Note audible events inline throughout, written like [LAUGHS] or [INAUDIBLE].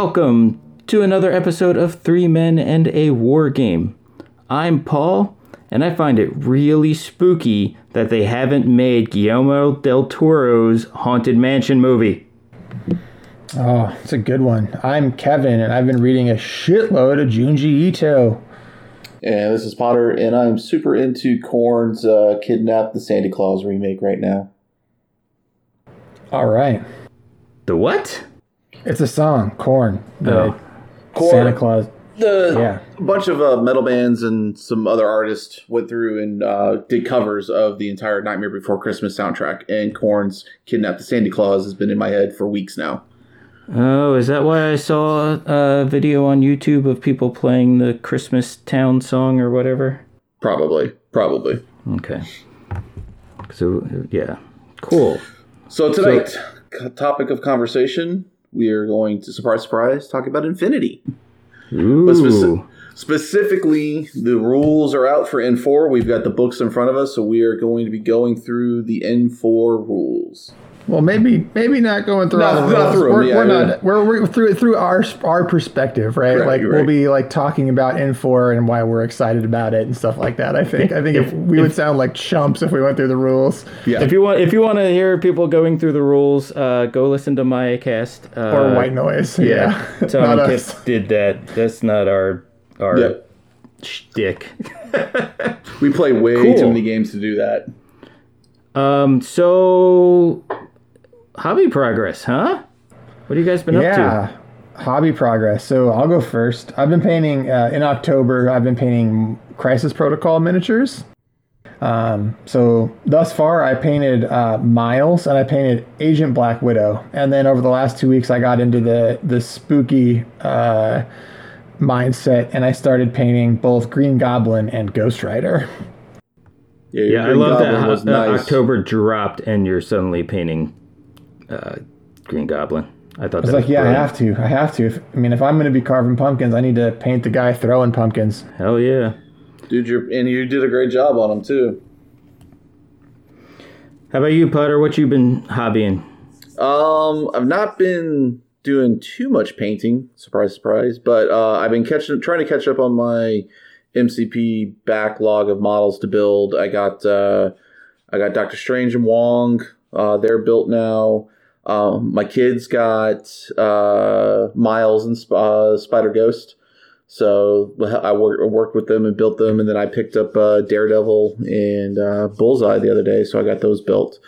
Welcome to another episode of Three Men and a War Game. I'm Paul, and I find it really spooky that they haven't made Guillermo del Toro's Haunted Mansion movie. Oh, it's a good one. I'm Kevin, and I've been reading a shitload of Junji Ito. And this is Potter, and I'm super into Korn's uh, Kidnap the Santa Claus remake right now. All right. The what? It's a song, Korn. The Oh. Korn. Santa Claus. The Yeah. a bunch of uh, metal bands and some other artists went through and uh, did covers of the entire Nightmare Before Christmas soundtrack, and Korn's Kidnap the Santa Claus has been in my head for weeks now. Oh, is that why I saw a video on YouTube of people playing the Christmas Town song or whatever? Probably, probably. Okay. So, yeah. Cool. So tonight, c- topic of conversation, we are going to surprise, surprise, talk about Infinity. Ooh. But speci- specifically, the rules are out for N4. We've got the books in front of us, so we are going to be going through the N4 rules. Well, maybe maybe not going through Not- all the not rules. through 'em, we're, yeah, we're yeah. not. We're, we're through it through our our perspective, right? Right, like you're we'll right. be like talking about N4 and why we're excited about it and stuff like that. I think. I think if [LAUGHS] we would sound like chumps if we went through the rules. Yeah. If you want, if you want to hear people going through the rules, uh, go listen to Mayacast. Uh, Or white noise. Yeah. Tom Not us. Did that. That's not our our Yeah. shtick. [LAUGHS] We play way Cool. too many games to do that. Um. So, hobby progress, huh? What have you guys been up to? Yeah. Hobby progress. So I'll go first. I've been painting uh, in October. I've been painting Crisis Protocol miniatures. Um, so thus far, I painted uh, Miles and I painted Agent Black Widow. And then over the last two weeks, I got into the the spooky uh, mindset and I started painting both Green Goblin and Ghost Rider. Yeah, Yeah, I Green love Goblin that was uh, nice. October dropped and you're suddenly painting uh, Green Goblin. I thought I was that like, was yeah, I have to. I have to. If, I mean, if I'm going to be carving pumpkins, I need to paint the guy throwing pumpkins. Hell yeah. Dude, you're, and you did a great job on them, too. How about you, Potter? What you been hobbying? Um, I've not been doing too much painting, surprise, surprise, but uh, I've been catching, trying to catch up on my MCP backlog of models to build. I got, uh, I got Doctor Strange and Wong. Uh, they're built now. Um, my kids got uh, Miles and Sp- uh, Spider Ghost. So I worked, worked with them and built them, and then I picked up uh, Daredevil and uh, Bullseye the other day, so I got those built.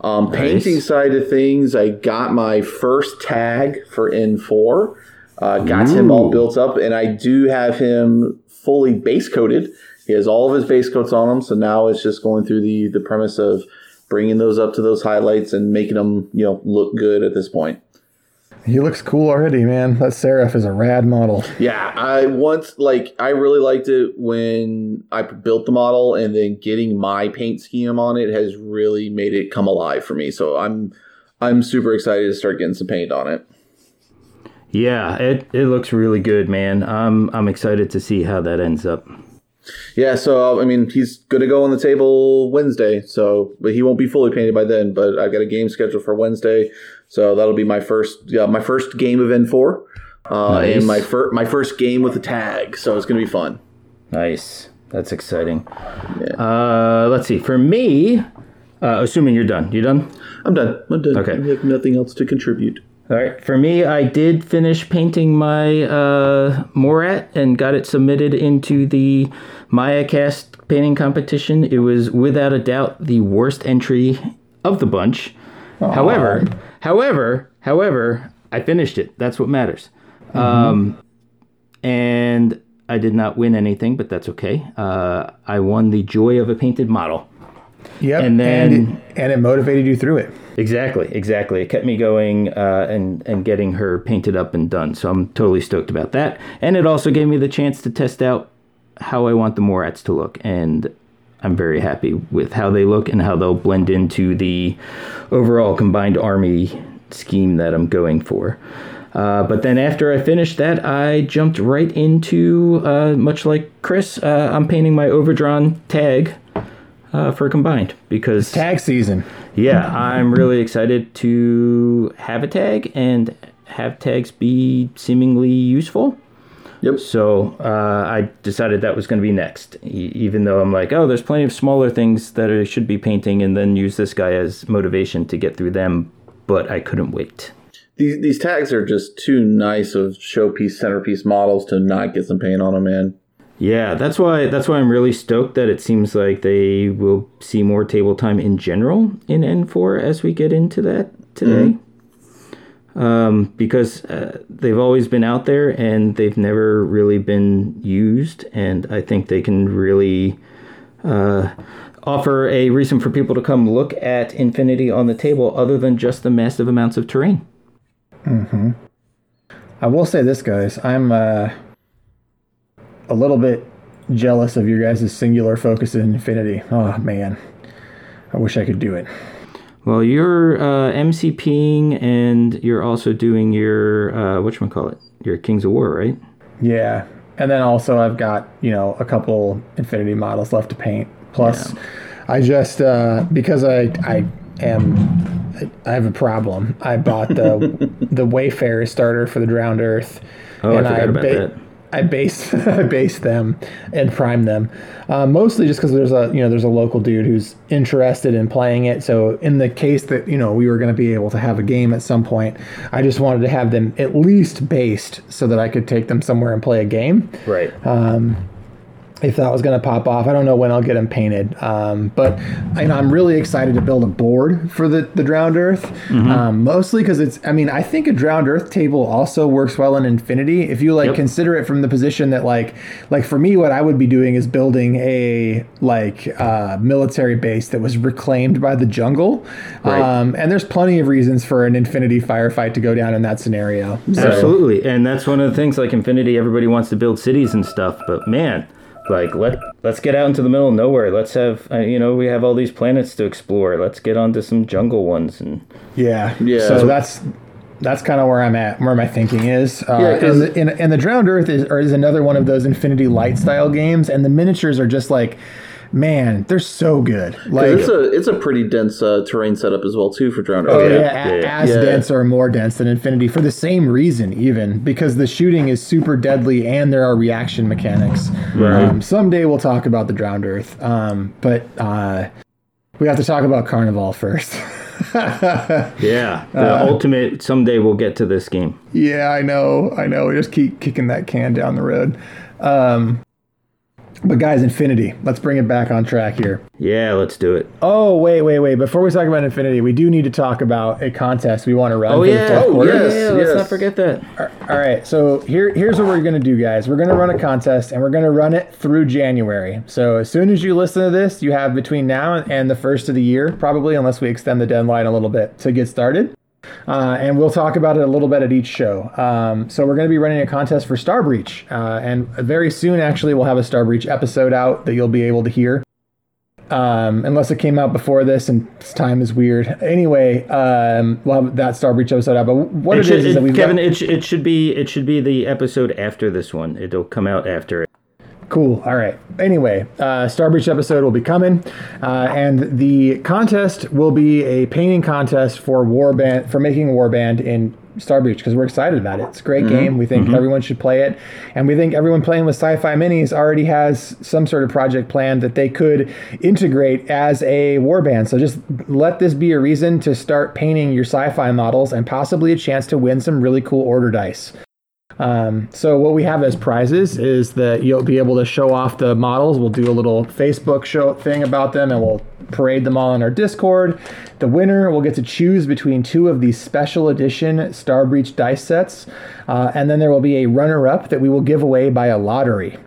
Um, Nice. Painting side of things, I got my first tag for N4. Uh, got him all built up, and I do have him fully base coated. He has all of his base coats on him, so now it's just going through the the premise of bringing those up to those highlights and making them you know look good at this point. He looks cool already, man. That Seraph is a rad model. Yeah, I once like I really liked it when I built the model, and then getting my paint scheme on it has really made it come alive for me. So I'm I'm super excited to start getting some paint on it. Yeah, it, it looks really good, man. I'm I'm excited to see how that ends up. Yeah, so I mean he's gonna go on the table Wednesday, so but he won't be fully painted by then. But I've got a game scheduled for Wednesday, so that'll be my first yeah my first game of N four. Uh, Nice. and my first my first game with a tag, so it's gonna be fun. Nice. That's exciting. Uh, let's see. For me, uh, assuming you're done, you done? I'm done. I'm done. Okay. I have nothing else to contribute. All right. For me, I did finish painting my uh, Morat and got it submitted into the MayaCast painting competition. It was without a doubt the worst entry of the bunch. However, however, however, I finished it. That's what matters. Um, and I did not win anything, but that's okay. Uh, I won the joy of a painted model. Yep. And then- and it, and it motivated you through it. Exactly, exactly. It kept me going uh, and and getting her painted up and done. So I'm totally stoked about that. And it also gave me the chance to test out how I want the Morats to look, and I'm very happy with how they look and how they'll blend into the overall combined army scheme that I'm going for. Uh, but then after I finished that, I jumped right into, uh, much like Chris, uh, I'm painting my Overdron tag uh, for combined because Tag season. yeah, I'm really excited to have a tag and have tags be seemingly useful. Yep. So uh, I decided that was going to be next, e- even though I'm like, oh, there's plenty of smaller things that I should be painting, and then use this guy as motivation to get through them. But I couldn't wait. These these tags are just too nice of showpiece centerpiece models to not get some paint on them, man. Yeah, that's why that's why I'm really stoked that it seems like they will see more table time in general in N4 as we get into that today. Um, because uh, they've always been out there and they've never really been used, and I think they can really uh, offer a reason for people to come look at Infinity on the table, other than just the massive amounts of terrain. I will say this, guys. I'm uh, a little bit jealous of your guys' singular focus in Infinity. Oh man, I wish I could do it. Well, you're uh, MCPing and you're also doing your uh, what call it, your Kings of War, right? Yeah, and then also I've got you know a couple Infinity models left to paint. Plus, I just uh, because I I am I have a problem. I bought the [LAUGHS] the Wayfarer starter for the Drowned Earth. Oh, I forgot about ba- that. I base [LAUGHS] I based them and prime them, uh, mostly just because there's a you know there's a local dude who's interested in playing it. So in the case that you know we were going to be able to have a game at some point, I just wanted to have them at least based so that I could take them somewhere and play a game Right. If that was going to pop off. I don't know when I'll get them painted, um, but I, I'm really excited to build a board for the, the Drowned Earth. Um, mostly because it's, I mean, I think a Drowned Earth table also works well in Infinity. If you like Yep. consider it from the position that like, like for me, what I would be doing is building a like uh, military base that was reclaimed by the jungle. Right. Um, and there's plenty of reasons for an Infinity firefight to go down in that scenario. So- Absolutely, and that's one of the things. Like Infinity, everybody wants to build cities and stuff, but man, like let let's get out into the middle of nowhere. Let's have uh, you know we have all these planets to explore. Let's get onto some jungle ones and Yeah. Yeah. So that's that's kind of where I'm at, where my thinking is. Uh, Yeah, 'cause- and, the, and, and the Drowned Earth is, or is another one of those Infinity Light style games, and the miniatures are just like, man, they're so good. Like, it's a it's a pretty dense uh, terrain setup as well too for Drowned Oh Earth. yeah, yeah, a- yeah, as yeah. dense or more dense than Infinity for the same reason, even because the shooting is super deadly and there are reaction mechanics. Um, someday we'll talk about the Drowned Earth, um, but uh, we have to talk about Carnevale first. [LAUGHS] yeah, the ultimate. Someday we'll get to this game. Yeah, I know. I know. We just keep kicking that can down the road. Um, but guys, Infinity. Let's bring it back on track here. Yeah, let's do it. Oh, wait, wait, wait. Before we talk about Infinity, we do need to talk about a contest we want to run. Oh yeah, Oh, yeah, yes, yeah, Let's yes. not forget that. All right. So here, here's what we're gonna do, guys. We're gonna run a contest, and we're gonna run it through January. So as soon as you listen to this, you have between now and the first of the year, probably, unless we extend the deadline a little bit to get started. Uh, and we'll talk about it a little bit at each show. Um, so we're going to be running a contest for Star Breach, uh, and very soon, actually, we'll have a Star Breach episode out that you'll be able to hear. Um, unless it came out before this and time is weird. Anyway, um, we'll have that Star Breach episode out. But what It it should, is is that we've Kevin, got, it, sh- it should be it should be the episode after this one. It'll come out after it. Cool. All right. Anyway, uh, Star Breach episode will be coming, uh, and the contest will be a painting contest for Warband for making a Warband in Star Breach because we're excited about it. It's a great game. We think everyone should play it, and we think everyone playing with Sci-Fi Minis already has some sort of project plan that they could integrate as a Warband. So just let this be a reason to start painting your Sci-Fi models and possibly a chance to win some really cool order dice. Um, so what we have as prizes is that you'll be able to show off the models. We'll do a little Facebook show thing about them, and we'll parade them all on our Discord. The winner will get to choose between two of these special edition Star Breach dice sets, uh, and then there will be a runner-up that we will give away by a lottery.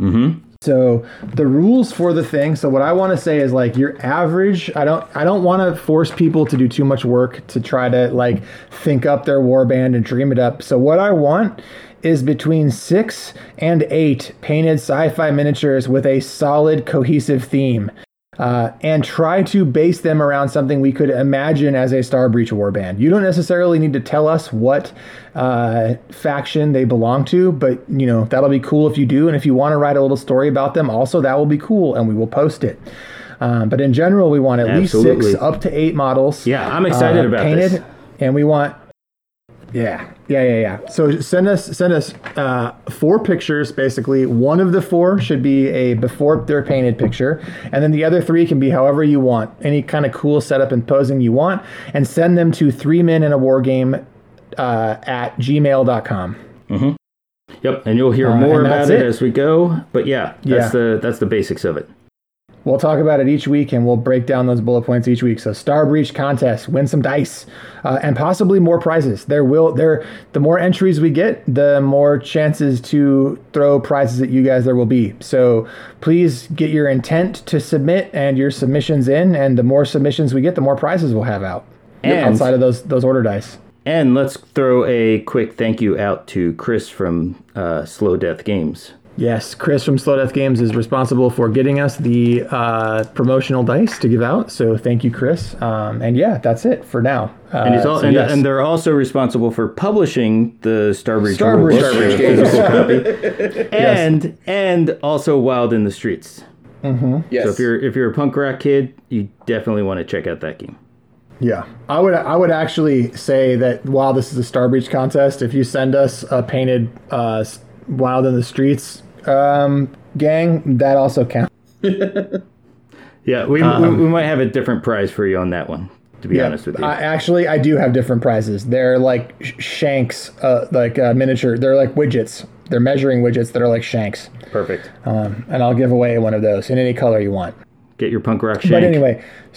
Mm-hmm. So the rules for the thing. So what I want to say is like your average. I don't. I don't want to force people to do too much work to try to like think up their warband and dream it up. So what I want is between six and eight painted sci-fi miniatures with a solid cohesive theme. Uh, and try to base them around something we could imagine as a Star Breach warband. You don't necessarily need to tell us what uh, faction they belong to, but you know that'll be cool if you do. And if you want to write a little story about them, also that will be cool, and we will post it. Um, but in general, we want at least six up to eight models. Yeah, I'm excited uh, about painted, this. and we want Yeah, yeah, yeah, yeah. So send us send us uh, four pictures. Basically, one of the four should be a before they're painted picture, and then the other three can be however you want, any kind of cool setup and posing you want, and send them to three men in a war game uh, at gmail.com. Yep, and you'll hear Uh, more about it, it. as we go. But yeah, that's Yeah. the that's the basics of it. We'll talk about it each week, and we'll break down those bullet points each week. So, Star Breach contest, win some dice, uh, and possibly more prizes. There will there the more entries we get, the more chances to throw prizes at you guys there will be. So, please get your intent to submit and your submissions in, and the more submissions we get, the more prizes we'll have out And- outside of those those order dice. And let's throw a quick thank you out to Chris from uh, Slow Death Games. Yes, Chris from Slow Death Games is responsible for getting us the uh, promotional dice to give out. So thank you, Chris. Um, and yeah, that's it for now. Uh, And, he's all, so and, yes. and they're also responsible for publishing the Starbreach Starbreach- rulebook, Starbreach games. physical [LAUGHS] copy, and and also Wild in the Streets. Yes. So if you're if you're a punk rock kid, you definitely want to check out that game. Yeah, I would I would actually say that while this is a Star Breach contest, if you send us a painted uh, s- Wild in the Streets um, gang, that also counts. [LAUGHS] Yeah, we, we, we might have a different prize for you on that one. To be honest with you, I, actually, I do have different prizes. They're like shanks, uh, like uh, miniature. They're like widgets. They're measuring widgets that are like shanks, perfect. um, and I'll give away one of those in any color you want. Get your punk rock shank. But anyway, [LAUGHS]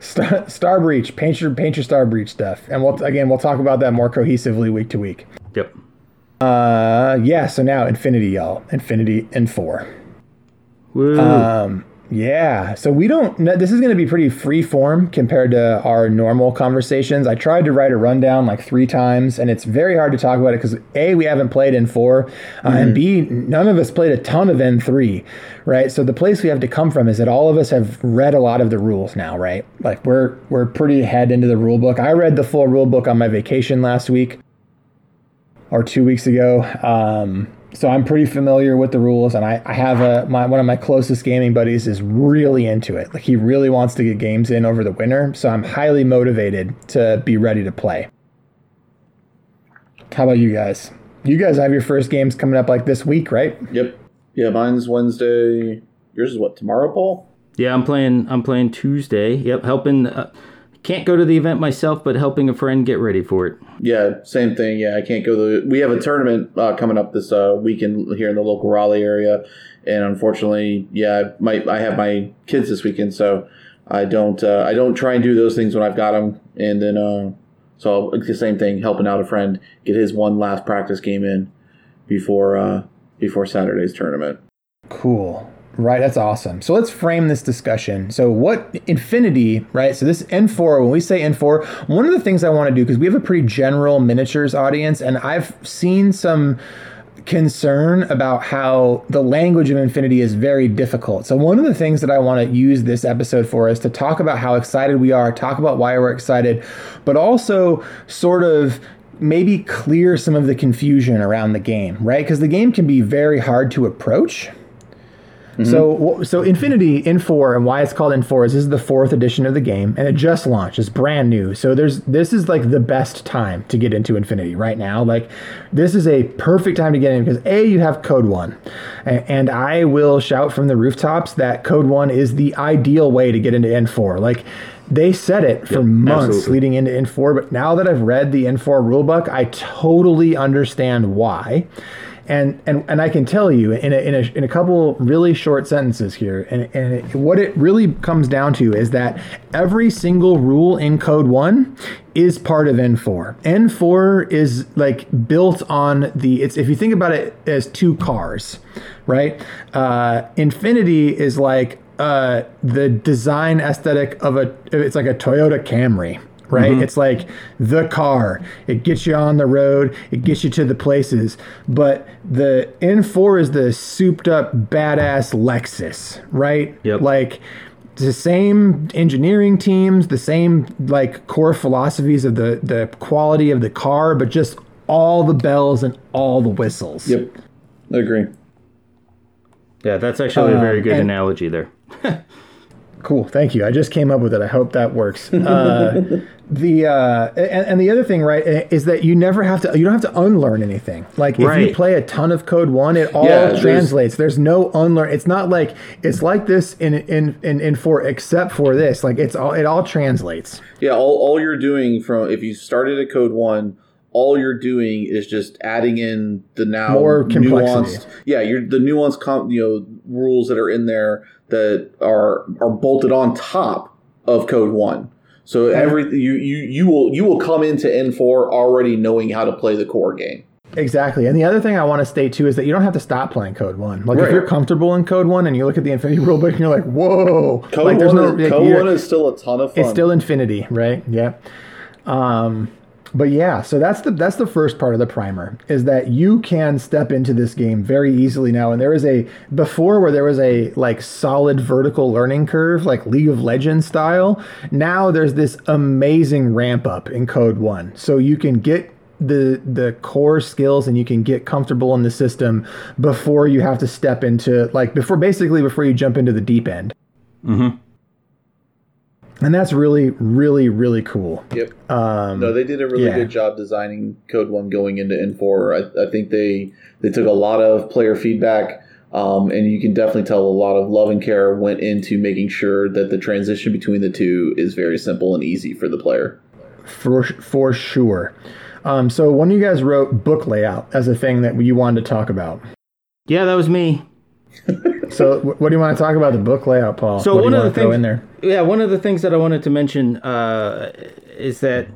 Star, Star Breach, paint your paint your Star Breach stuff, and we'll again we'll talk about that more cohesively week to week. Uh, yeah. So now Infinity, y'all. Infinity and four. Woo. Um, yeah. So we don't. no, This is going to be pretty free form compared to our normal conversations. I tried to write a rundown like three times, and it's very hard to talk about it because a we haven't played in four, uh, and b none of us played a ton of N three, right? So the place we have to come from is that all of us have read a lot of the rules now, right? Like we're we're pretty head into the rule book. I read the full rule book on my vacation last week or two weeks ago. Um, so I'm pretty familiar with the rules, and I, I have a my one of my closest gaming buddies is really into it. Like he really wants to get games in over the winter. So I'm highly motivated to be ready to play. How about you guys? You guys have your first games coming up like this week, right? Yep. Yeah, mine's Wednesday. Yours is what tomorrow, Paul? Yeah, I'm playing. I'm playing Tuesday. Yep, helping. Uh, can't go to the event myself, but helping a friend get ready for it. Yeah, same thing. Yeah, I can't go. To, we have a tournament uh, coming up this uh, weekend here in the local Raleigh area, and unfortunately, yeah, my I have my kids this weekend, so I don't uh, I don't try and do those things when I've got them, and then uh, so it's the same thing, helping out a friend get his one last practice game in before uh, before Saturday's tournament. Cool. Right, that's awesome. So let's frame this discussion. So what Infinity, right? So this N4, when we say N4, one of the things I want to do because we have a pretty general miniatures audience and I've seen some concern about how the language of Infinity is very difficult. So one of the things that I want to use this episode for is to talk about how excited we are, talk about why we're excited, but also sort of maybe clear some of the confusion around the game, right? Because the game can be very hard to approach. Mm-hmm. So, so Infinity N4 and why it's called N4 is this is the fourth edition of the game, and it just launched. It's brand new. So there's this is like the best time to get into Infinity right now. Like, this is a perfect time to get in because a you have Code One, A- and I will shout from the rooftops that Code One is the ideal way to get into N4. Like. They said it for months absolutely. leading into N4, but now that I've read the N4 rulebook, I totally understand why and and and I can tell you in a, in a, in a couple really short sentences here, and, and it, what it really comes down to is that every single rule in Code One is part of N4. N4 is like built on the. It's if you think about it as two cars, right? Uh, Infinity is like uh, the design aesthetic of a. It's like a Toyota Camry right? It's like the car. It gets you on the road, it gets you to the places. But the N4 is the souped up badass Lexus, right? Yep. Like the same engineering teams, the same like core philosophies of the the quality of the car, but just all the bells and all the whistles. Yep, I agree. Yeah, that's actually a very Um, good and- analogy there. [LAUGHS] Cool, thank you. I just came up with it. I hope that works. [LAUGHS] Uh, the uh, and, and the other thing, right, is that you never have to. You don't have to unlearn anything. Like if you play a ton of Code One, it all Yeah, translates. There's no unlearn. It's not like it's like this in in in, in four, except for this. Like it's all it all translates. Yeah, all, all you're doing from if you started at code one, all you're doing is just adding in the now More complexity. nuanced. Yeah, you're the nuanced com, you know rules that are in there that are are bolted on top of code one. So every you, you you will you will come into N4 already knowing how to play the core game. Exactly. And the other thing I want to state too is that you don't have to stop playing Code One. Like Right. if you're comfortable in Code One and you look at the Infinity rulebook and you're like, whoa, Code like one, is, like, code one is still a ton of fun. it's still Infinity, right? Yeah. Um, but yeah, so that's the that's the first part of the primer is that you can step into this game very easily now. And there is a before where there was a like solid vertical learning curve, like League of Legends style. Now there's this amazing ramp up in Code One, so you can get the the core skills and you can get comfortable in the system before you have to step into like before basically before you jump into the deep end. Mm-hmm. And that's really, really, really cool. Yep. Um, No, they did a really yeah. good job designing Code One going into N4. I, I think they they took a lot of player feedback, um, and you can definitely tell a lot of love and care went into making sure that the transition between the two is very simple and easy for the player. for for sure. Um, so one of you guys wrote book layout as a thing that you wanted to talk about. Yeah, that was me. [LAUGHS] So what do you want to talk about the book layout, Paul? So what one of the things, in there? yeah, one of the things that I wanted to mention uh, is that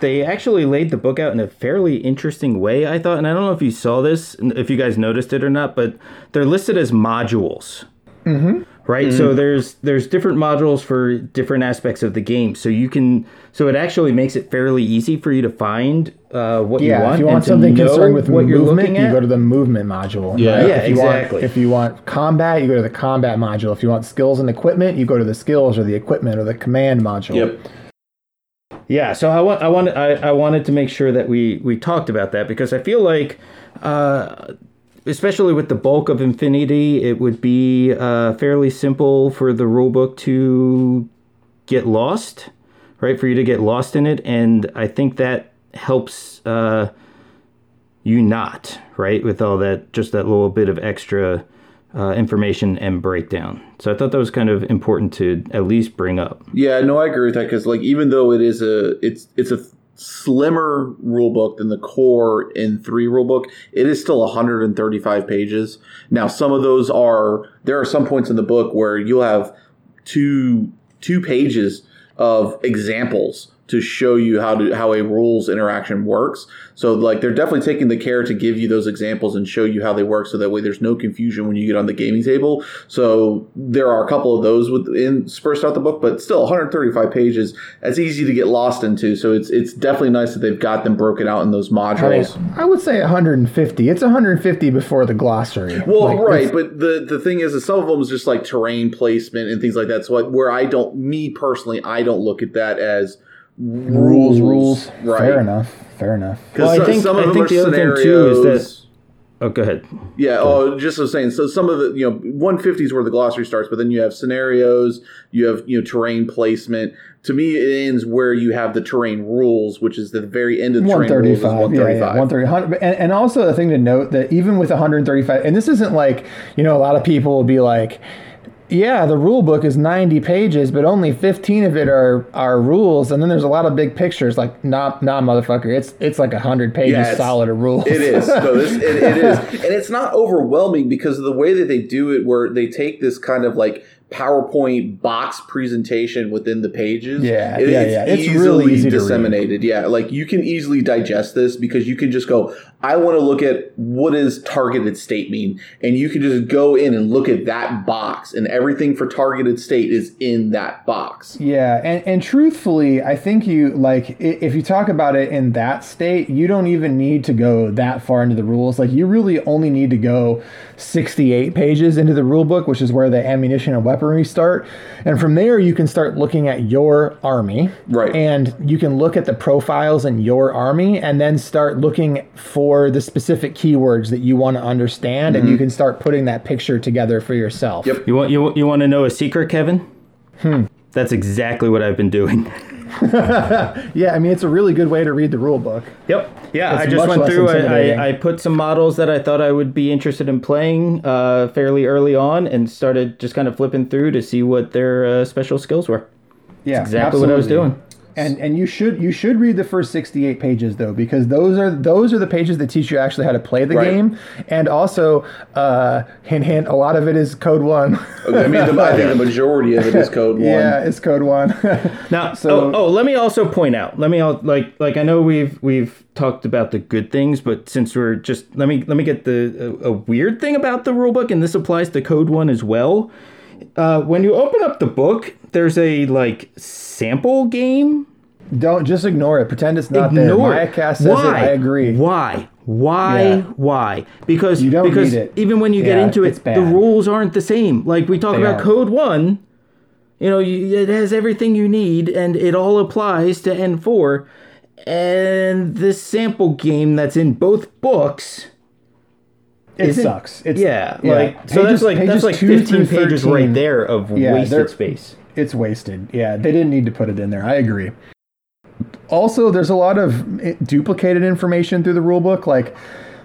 they actually laid the book out in a fairly interesting way. I thought, and I don't know if you saw this, if you guys noticed it or not, but they're listed as modules. Mm-hmm. Right, so there's there's different modules for different aspects of the game. So you can, so it actually makes it fairly easy for you to find uh, what you Yeah, want. if you want something concerned with what you're movement, looking you go to the movement module. Yeah. right? Yeah, if you exactly. Want, if you want combat, you go to the combat module. If you want skills and equipment, you go to the skills or the equipment or the command module. Yep. Yeah, so I want I wanted I, I wanted to make sure that we we talked about that because I feel like uh especially with the bulk of Infinity, it would be uh, fairly simple for the rulebook to get lost, right? For you to get lost in it, and I think that helps uh, you not, right? With all that, just that little bit of extra uh, information and breakdown. So I thought that was kind of important to at least bring up. Yeah, no, I agree with that because like even though it is a it's it's a slimmer rule book than the core in three rule book, it is still 135 pages. Now, some of those are there are some points in the book where you'll have two two pages of examples to show you how to how a rules interaction works. So like they're definitely taking the care to give you those examples and show you how they work so that way there's no confusion when you get on the gaming table. So there are a couple of those within spurred out the book, but still 135 pages. That's easy to get lost into. So it's it's definitely nice that they've got them broken out in those modules. mean, I would say 150. It's 150 before the glossary. Well, Like, right, but the the thing is, is some of them is just like terrain placement and things like that. So I, where I don't, me personally, I don't look at that as rules, rules. Right. Fair enough. Fair enough. Because Well, I think- some of I them think are the other thing, too, is scenarios. that- Oh, go ahead. Yeah. Oh, just was saying. So some of the you know 150 is where the glossary starts, but then you have scenarios, you have you know terrain placement. To me, it ends where you have the terrain rules, which is the very end of the terrain rules. 135. Yeah, yeah, 135. 130. And, and also the thing to note that even with 135, and this isn't like, you know, a lot of people will be like, yeah, the rule book is 90 pages, but only 15 of it are are rules, and then there's a lot of big pictures. Like, nah, nah, motherfucker, it's it's like 100 pages Yeah, solid of rules. It is. No, [LAUGHS] this, it, it is. And it's not overwhelming because of the way that they do it, where they take this kind of like PowerPoint box presentation within the pages. Yeah, It- yeah, it's yeah. It's easily really easy disseminated. Yeah, like you can easily digest this because you can just go, I want to look at what is targeted state mean? And you can just go in and look at that box, and everything for targeted state is in that box. Yeah, and, and truthfully, I think you like if you talk about it in that state, you don't even need to go that far into the rules. Like you really only need to go 68 pages into the rule book, which is where the ammunition and weaponry start. And from there you can start looking at your army. Right. And you can look at the profiles in your army and then start looking for the specific keywords that you want to understand and you can start putting that picture together for yourself. Yep. You want you you want to know a secret, Kevin? Hmm. That's exactly what I've been doing. [LAUGHS] [LAUGHS] Yeah, I mean it's a really good way to read the rule book. Yep. Yeah, It's I just went through. I, I, I put some models that I thought I would be interested in playing uh, fairly early on, and started just kind of flipping through to see what their uh, special skills were. Yeah, exactly what I was doing. And and you should you should read the first 68 pages though because those are those are the pages that teach you actually how to play the Right. game and also uh hint hint a lot of it is code 1. I mean, the, I think the [LAUGHS] majority of it is code [LAUGHS] one. yeah, it's code 1. [LAUGHS] Now, So- oh, oh, let me also point out. Let me al- like like I know we've we've talked about the good things, but since we're just let me let me get the a, a weird thing about the rulebook, and this applies to Code One as well. Uh, when you open up the book, there's a like sample game. Don't just ignore it. Pretend it's not Ignore there. it. Mayacast says Why? it. I agree. Why? Why? Yeah. Why? Because You don't because need it. even when you get Yeah, into it, the rules aren't the same. Like we talk They about aren't. Code One, you know, you, it has everything you need, and it all applies to N four. And this sample game that's in both books, It sucks. It's yeah, like so Pages- that's like that's like fifteen pages 13 right there of Yeah, wasted space. it's wasted. Yeah, they didn't need to put it in there. I agree. Also, there's a lot of duplicated information through the rulebook. Like,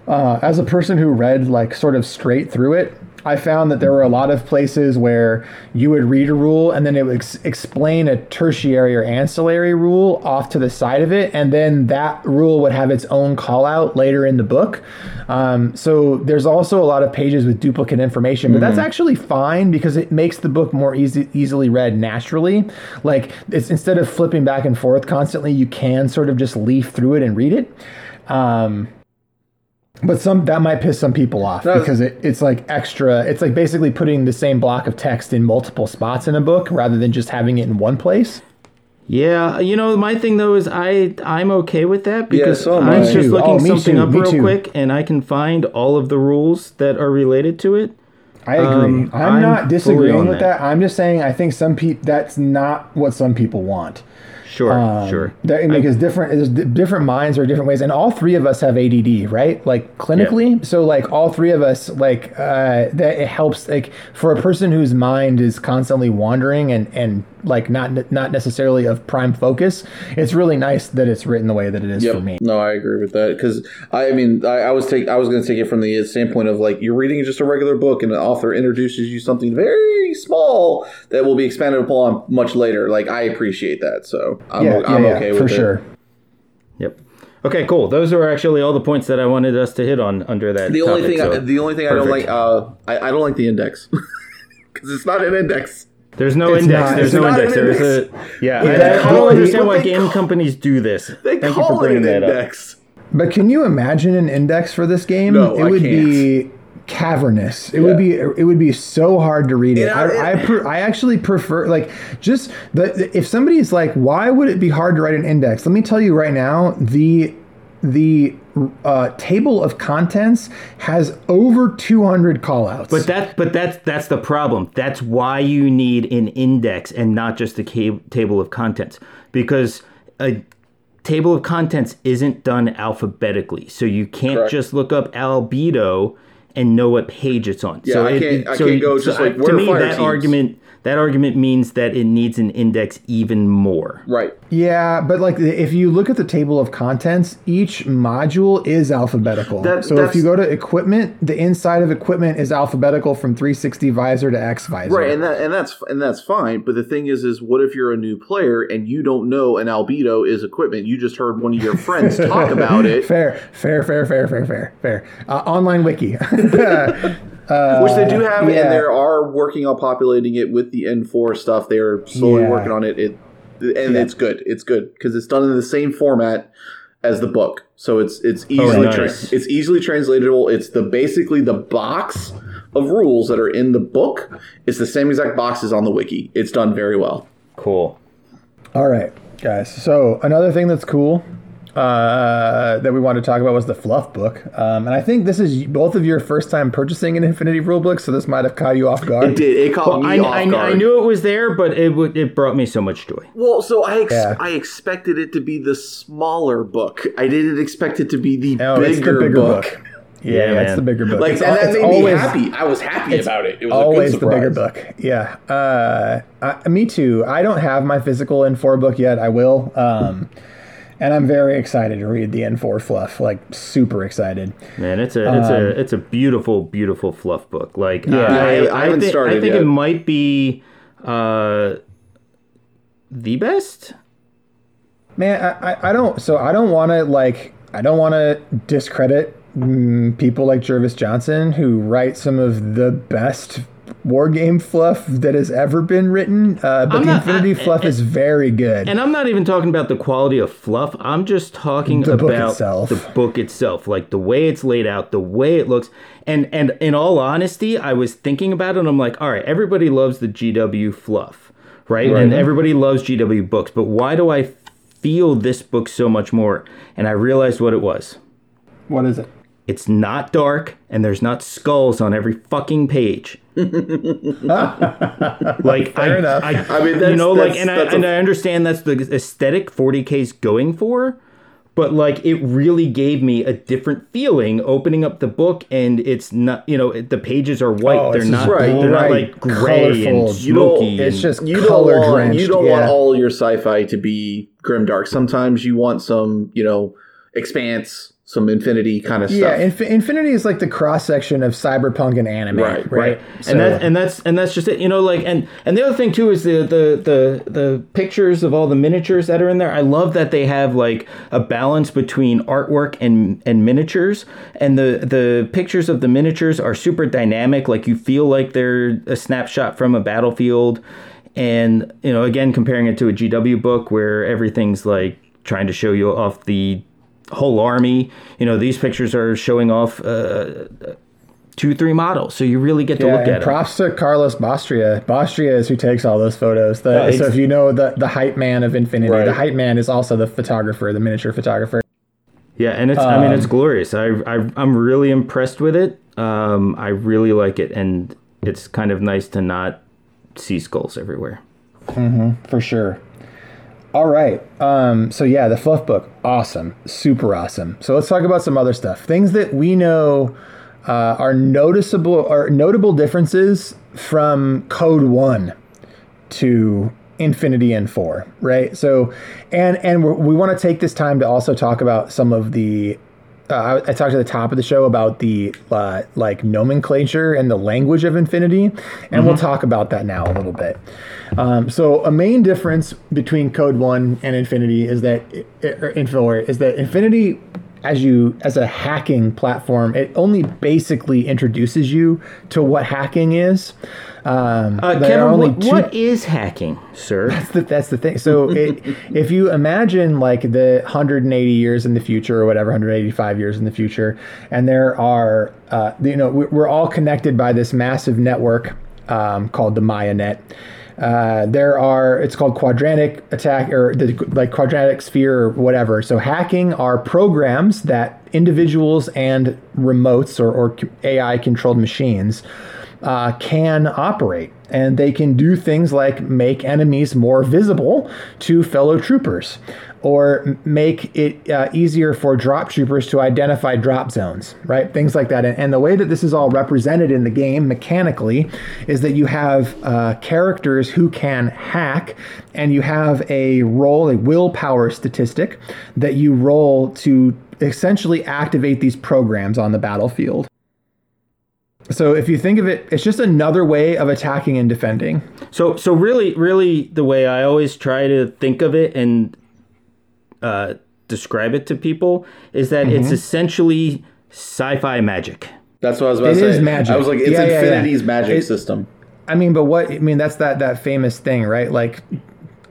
uh, as a person who read like sort of straight through it, I found that there were a lot of places where you would read a rule and then it would ex- explain a tertiary or ancillary rule off to the side of it, and then that rule would have its own call out later in the book. Um, so there's also a lot of pages with duplicate information, but that's actually fine because it makes the book more easy, easily read naturally. Like it's instead of flipping back and forth constantly, you can sort of just leaf through it and read it. Um, but some that might piss some people off No. because it, it's like extra. It's like basically putting the same block of text in multiple spots in a book rather than just having it in one place. Yeah, you know, my thing though is I I'm okay with that because so I'm just too. looking Oh, something too, up me real too. quick and I can find all of the rules that are related to it. I agree. Um, I'm, I'm not disagreeing with that. that. I'm just saying I think some people that's not what some people want. Sure, Um, sure. That, because different there's di- different minds are different ways, and all three of us have ADD, right? Like clinically, so like all three of us, like uh, that it helps. Like for a person whose mind is constantly wandering and and like not not necessarily of prime focus, it's really nice that it's written the way that it is for me. No, I agree with that because I, I mean, I, I was take I was going to take it from the standpoint of like you're reading just a regular book and the author introduces you something very small that will be expanded upon much later. Like I appreciate that, so I'm, Yeah, yeah, I'm yeah, okay with for it. sure. Yep. Okay, cool. Those are actually all the points that I wanted us to hit on under that. The only topic, thing, I, so the only thing I don't like, uh, I, I don't like the index [LAUGHS] because it's not an index. There's no It's index. not- there's no not index. an There's a yeah. I, Yeah, I don't well, understand why game call- companies do this. They Thank you call for it bringing an that up. index. But can you imagine an index for this game? No, it I would can't. be cavernous. It would be it would be so hard to read it. You know, I I, it- pre- I actually prefer like just the if somebody's like, why would it be hard to write an index? Let me tell you right now, the the uh, table of contents has over 200 callouts. But that, but that's that's the problem. That's why you need an index and not just a ca- table of contents, because a table of contents isn't done alphabetically. So you can't Correct. just look up albedo and know what page it's on. Yeah, so I it- can't- I so can't go you- just so like, I- where to are me fire that teams? argument that argument means that it needs an index even more. Right. yeah, but like if you look at the table of contents, each module is alphabetical. That- so if you go to equipment, the inside of equipment is alphabetical from 360 visor to X visor. Right, and that and that's and that's fine. But the thing is, is what if you're a new player and you don't know an albedo is equipment? You just heard one of your friends talk about [LAUGHS] it, Fair, fair, fair, fair, fair, fair, fair. Uh, online wiki. [LAUGHS] [LAUGHS] Uh, which they do have, yeah. and they are working on populating it with the N4 stuff. They're slowly Yeah. working on it. It and it's good. It's good because it's done in the same format as the book, so it's it's oh, easily nice. tra- it's easily translatable. It's the basically the box of rules that are in the book. It's the same exact boxes on the wiki. It's done very well. Cool. All right, guys. So another thing that's cool uh, that we wanted to talk about was the fluff book, um, and I think this is both of your first time purchasing an Infinity rule book, so this might have caught you off guard. It did. It caught I, me off I, guard. I knew it was there, but it would it brought me so much joy. Well, so I ex- Yeah. I expected it to be the smaller book. I didn't expect it to be the No, it's the bigger, bigger book. book. Yeah, Yeah, that's the bigger book. Like, It's and al- that it's made always- me happy. I was happy about it. It was always a the bigger book. Yeah. Uh, I, me too. I don't have my physical N4 book yet. I will. Um, and I'm very excited to read the N4 fluff. Like super excited. Man, it's a it's a it's a beautiful beautiful fluff book. Like Um, Yeah. I, I- I haven't thi- started I think yet. it might be uh, the best. Man, I, I, I don't. So I don't want to like. I don't want to discredit mm, people like Jervis Johnson who write some of the best war game fluff that has ever been written. Uh, but I'm the not- Infinity I- fluff is very good. And I'm not even talking about the quality of fluff. I'm just talking The about itself. the book itself, like the way it's laid out, the way it looks. And and in all honesty, I was thinking about it and I'm like, all right, everybody loves the GW fluff, right? And everybody loves GW books, but why do I feel this book so much more? And I realized what it was. what is it? It's not dark and there's not skulls on every fucking page. [LAUGHS] like Fair I, enough. I, I mean, you that's- know, like, and I that's a- and I understand that's the aesthetic 40k's going for, but like it really gave me a different feeling opening up the book, and it's not, you know, it, the pages are white. Oh, they're not, right, they're not like gray colorful. and You don't- smoky. It's just you don't want drenched. you don't yeah. want all your sci-fi to be grimdark. Sometimes you want some, you know, expanse, some infinity kind of Yeah, stuff. Inf- Infinity is like the cross section of cyberpunk and anime, Right, right? right So- and that and that's and that's just it you know like and and the other thing too is the the the the pictures of all the miniatures that are in there i love that they have like a balance between artwork and and miniatures and the the pictures of the miniatures are super dynamic like you feel like they're a snapshot from a battlefield and you know again comparing it to a gw book where everything's like trying to show you off the whole army you know these pictures are showing off uh, two three models so you really get to Yeah, look at them props to Carlos Bostria. Bostria is who takes all those photos. The, Yeah, so if you know the the hype man of Infinity, Right. the hype man is also the photographer, the miniature photographer. yeah and it's i mean it's Um, glorious I, I i'm really impressed with it um i really like it and it's kind of nice to not see skulls everywhere Mm-hmm, for sure. All right. Um, so yeah, the fluff book, awesome, super awesome. So let's talk about some other stuff. Things that we know uh, are noticeable or notable differences from Code One to Infinity and Four, right? So, and and we want to take this time to also talk about some of the. Uh, I, I talked at the top of the show about the uh, like nomenclature and the language of Infinity, and we'll talk about that now a little bit. Um, so, a main difference between Code One and Infinity is that or Info is that Infinity as you as a hacking platform, it only basically introduces you to what hacking is. Um, uh, there are Kevin, only what, two- what is hacking sir [LAUGHS] that's the, that's the thing. So it, [LAUGHS] if you imagine like the 180 years in the future or whatever, 185 years in the future, and there are, uh, you know, we- we're all connected by this massive network um, called the Maya Net. Uh, there are, it's called quadratic attack or the like quadratic sphere or whatever. So hacking are programs that individuals and remotes or, or AI controlled machines uh, can operate. And they can do things like make enemies more visible to fellow troopers or make it uh, easier for drop troopers to identify drop zones, right? Things like that. And, and the way that this is all represented in the game mechanically is that you have uh, characters who can hack, and you have a roll, a willpower statistic that you roll to essentially activate these programs on the battlefield. So if you think of it, it's just another way of attacking and defending. So, so really, really, the way I always try to think of it and uh, describe it to people is that Mm-hmm. it's essentially sci-fi magic. That's what I was about It to say. is magic. I was like, it's Yeah, yeah, yeah. Infinity's magic It- system. I mean, but what I mean that's that that famous thing, right? Like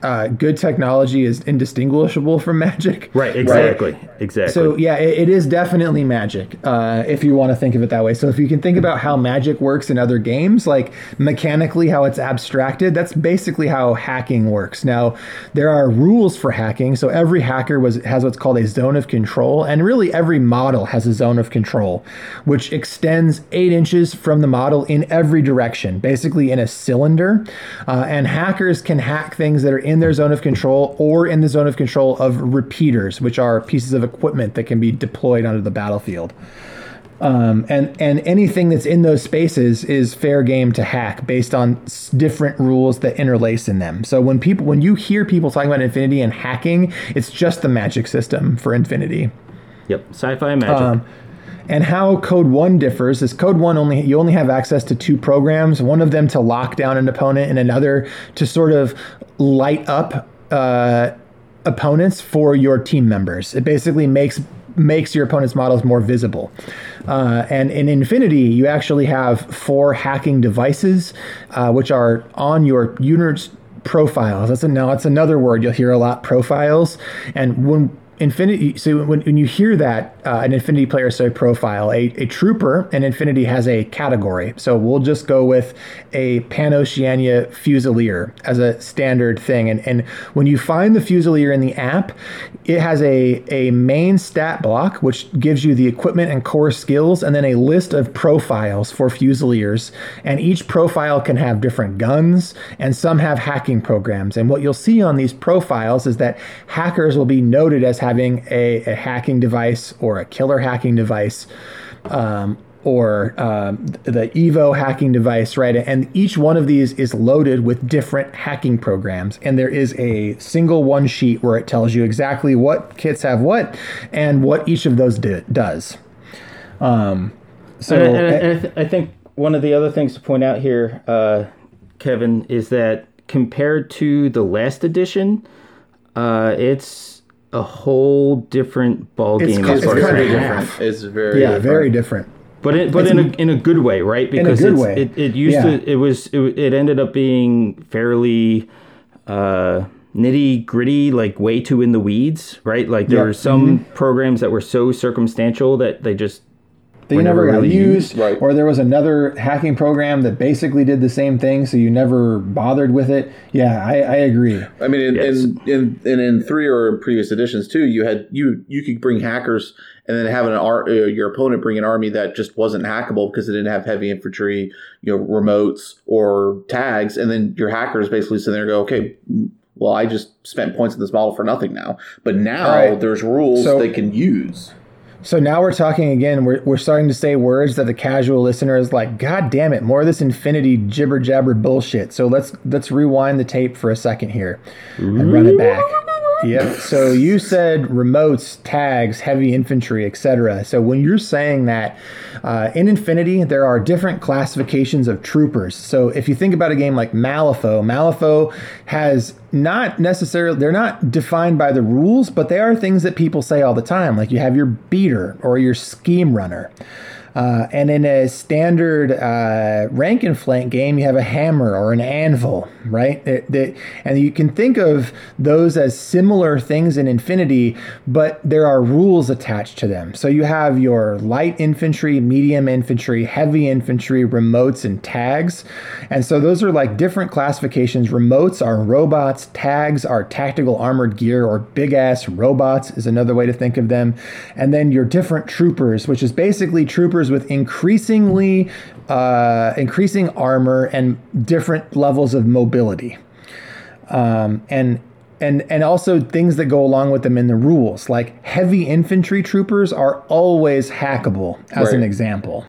uh, good technology is indistinguishable from [LAUGHS] magic. Right. Exactly. Exactly. So yeah, it, it is definitely magic uh, if you want to think of it that way. So if you can think about how magic works in other games, like mechanically how it's abstracted, that's basically how hacking works. Now there are rules for hacking. So every hacker was has what's called a zone of control, and really every model has a zone of control, which extends eight inches from the model in every direction, basically in a cylinder. Uh, and hackers can hack things that are in their zone of control or in the zone of control of repeaters, which are pieces of equipment that can be deployed onto the battlefield. Um, and and anything that's in those spaces is fair game to hack based on s- different rules that interlace in them. So when people when you hear people talking about Infinity and hacking, it's just the magic system for Infinity. Yep, sci-fi magic. Um, and how Code One differs is Code One only you only have access to two programs. One of them to lock down an opponent, and another to sort of light up uh, opponents for your team members. It basically makes makes your opponent's models more visible. Uh, and in Infinity, you actually have four hacking devices, uh, which are on your unit's profiles. That's a, now that's another word you'll hear a lot. Profiles, and when Infinity. So when, when you hear that uh, an Infinity player say profile, a, a trooper in Infinity has a category. So we'll just go with a Pan-Oceania Fusilier as a standard thing. And and when you find the Fusilier in the app, it has a a main stat block which gives you the equipment and core skills, and then a list of profiles for Fusiliers. And each profile can have different guns, and some have hacking programs. And what you'll see on these profiles is that hackers will be noted as having a, a hacking device or a killer hacking device. Um, or um, the Evo hacking device, right? And each one of these is loaded with different hacking programs. And there is a single one sheet where it tells you exactly what kits have what and what each of those do, does. Um, so and, and, and I, th- I, think one of the other things to point out here, uh, Kevin, is that compared to the last edition, uh, it's a whole different ball It's game. kind- as it's far as kind half. It's very yeah, different. very different. But it, but It's in a- a in a good way, right? Because good it's, way. it it used Yeah. to it was it, it ended up being fairly uh, nitty gritty, like way too in the weeds, right? Like there Yep. were some programs that were so circumstantial that they just that you never never got really used, right. or there was another hacking program that basically did the same thing, so you never bothered with it. Yeah, I, I agree. I mean, in, Yes. in, in, in in three or previous editions too, you had you you could bring hackers and then have an ar- uh, your opponent bring an army that just wasn't hackable because it didn't have heavy infantry, you know, remotes or tags, and then your hackers basically sit there and go, okay. Well, I just spent points in this model for nothing now. But now Right. there's rules So- they can use. So now we're talking again. We're, we're starting to say words that the casual listener is like, God damn it, more of this infinity jibber jabber bullshit. So let's let's rewind the tape for a second here and run it back. Yep. So you said remotes, tags, heavy infantry, etc. So when you're saying that uh, in Infinity, there are different classifications of troopers. So if you think about a game like Malifaux, Malifaux has not necessarily they're not defined by the rules, but they are things that people say all the time. Like you have your beater or your scheme runner. Uh, and in a standard uh, rank and flank game, you have a hammer or an anvil, right? It- that- and you can think of those as similar things in Infinity, but there are rules attached to them. So you have your light infantry, medium infantry, heavy infantry, remotes, and tags. And so those are like different classifications. Remotes are robots, tags are tactical armored gear or big ass robots, is another way to think of them. And then your different troopers, which is basically troopers with increasingly uh, increasing armor and different levels of mobility. Um, and and and also things that go along with them in the rules, like heavy infantry troopers are always hackable, as an example.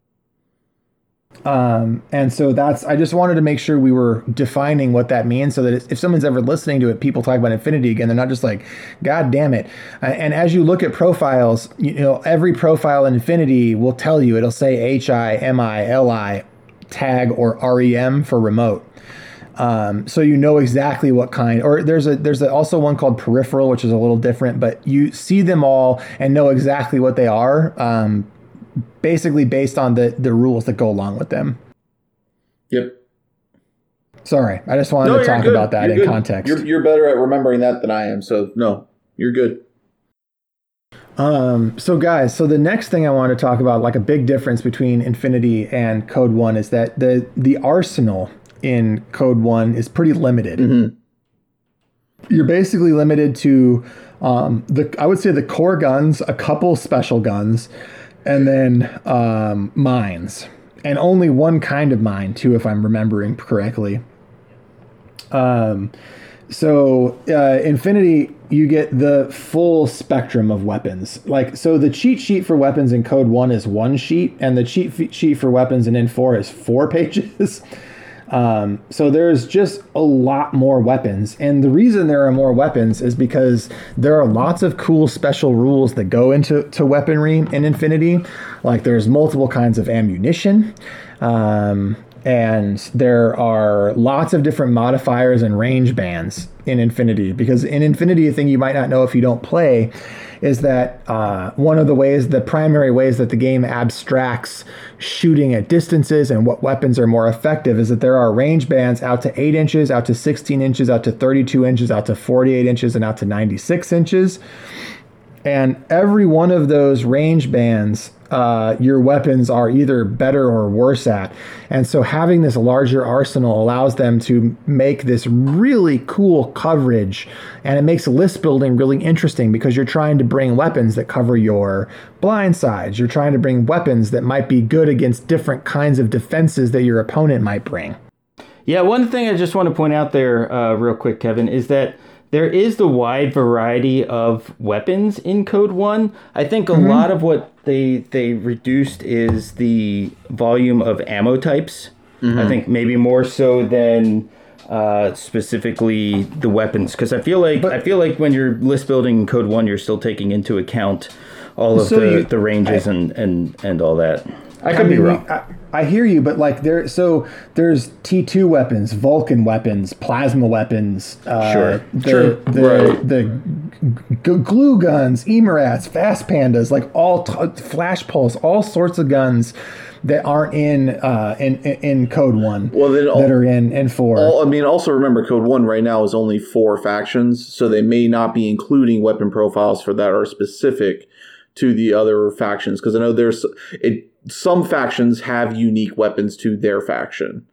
Um, and so that's I just wanted to make sure we were defining what that means, so that if someone's ever listening to it, people talk about Infinity again, they're not just like, God damn it. Uh, And as you look at profiles, you know every profile in Infinity will tell you it'll say H I M I L I tag or REM for remote. Um, so you know exactly what kind. Or there's a there's a, also one called peripheral, which is a little different, but you see them all and know exactly what they are. Um, basically based on the the rules that go along with them. Yep. Sorry, I just wanted No, to talk good. about that You're in good. context. You're, you're better at remembering that than I am. So no, you're good. Um, so guys, so the next thing I want to talk about, like a big difference between Infinity and Code One, is that the the arsenal in Code One is pretty limited. Mhm. You're basically limited to um, the I would say the core guns, a couple special guns, and then um, mines, and only one kind of mine too, if I'm remembering correctly. Um, so uh, Infinity, you get the full spectrum of weapons. Like so, the cheat sheet for weapons in Code One is one sheet, and the cheat sheet for weapons in N4 is four [LAUGHS] pages. Um, so there's just a lot more weapons, and the reason there are more weapons is because there are lots of cool special rules that go into to weaponry in Infinity. Like there's multiple kinds of ammunition. Um, and there are lots of different modifiers and range bands in Infinity because in Infinity, a thing you might not know if you don't play is that uh, one of the ways, the primary ways that the game abstracts shooting at distances and what weapons are more effective is that there are range bands out to 8 inches, out to 16 inches, out to 32 inches, out to 48 inches, and out to 96 inches. And every one of those range bands uh, your weapons are either better or worse at. And so having this larger arsenal allows them to make this really cool coverage. And it makes list building really interesting because you're trying to bring weapons that cover your blind sides. You're trying to bring weapons that might be good against different kinds of defenses that your opponent might bring. Yeah, one thing I just want to point out there, uh, real quick, Kevin, is that there is the wide variety of weapons in Code One. I think a mm-hmm. lot of what they they reduced is the volume of ammo types. Mm-hmm. I think maybe more so than uh, specifically the weapons, because I feel like but, I feel like when you're list building Code One, you're still taking into account all of so the, you, the ranges I, and, and and all that. I could I mean, be wrong. I, I, hear you, but like there, so there's T two weapons, Vulcan weapons, plasma weapons. Uh, sure, the, sure. The, right. the g- glue guns, Emerats, fast pandas, like all t- flash pulse, all sorts of guns that aren't in uh, in in Code One. Well, then all, that are in in four. All, I mean, also remember Code One right now is only four factions, so they may not be including weapon profiles for that are specific to the other factions because I know there's it some factions have unique weapons to their faction.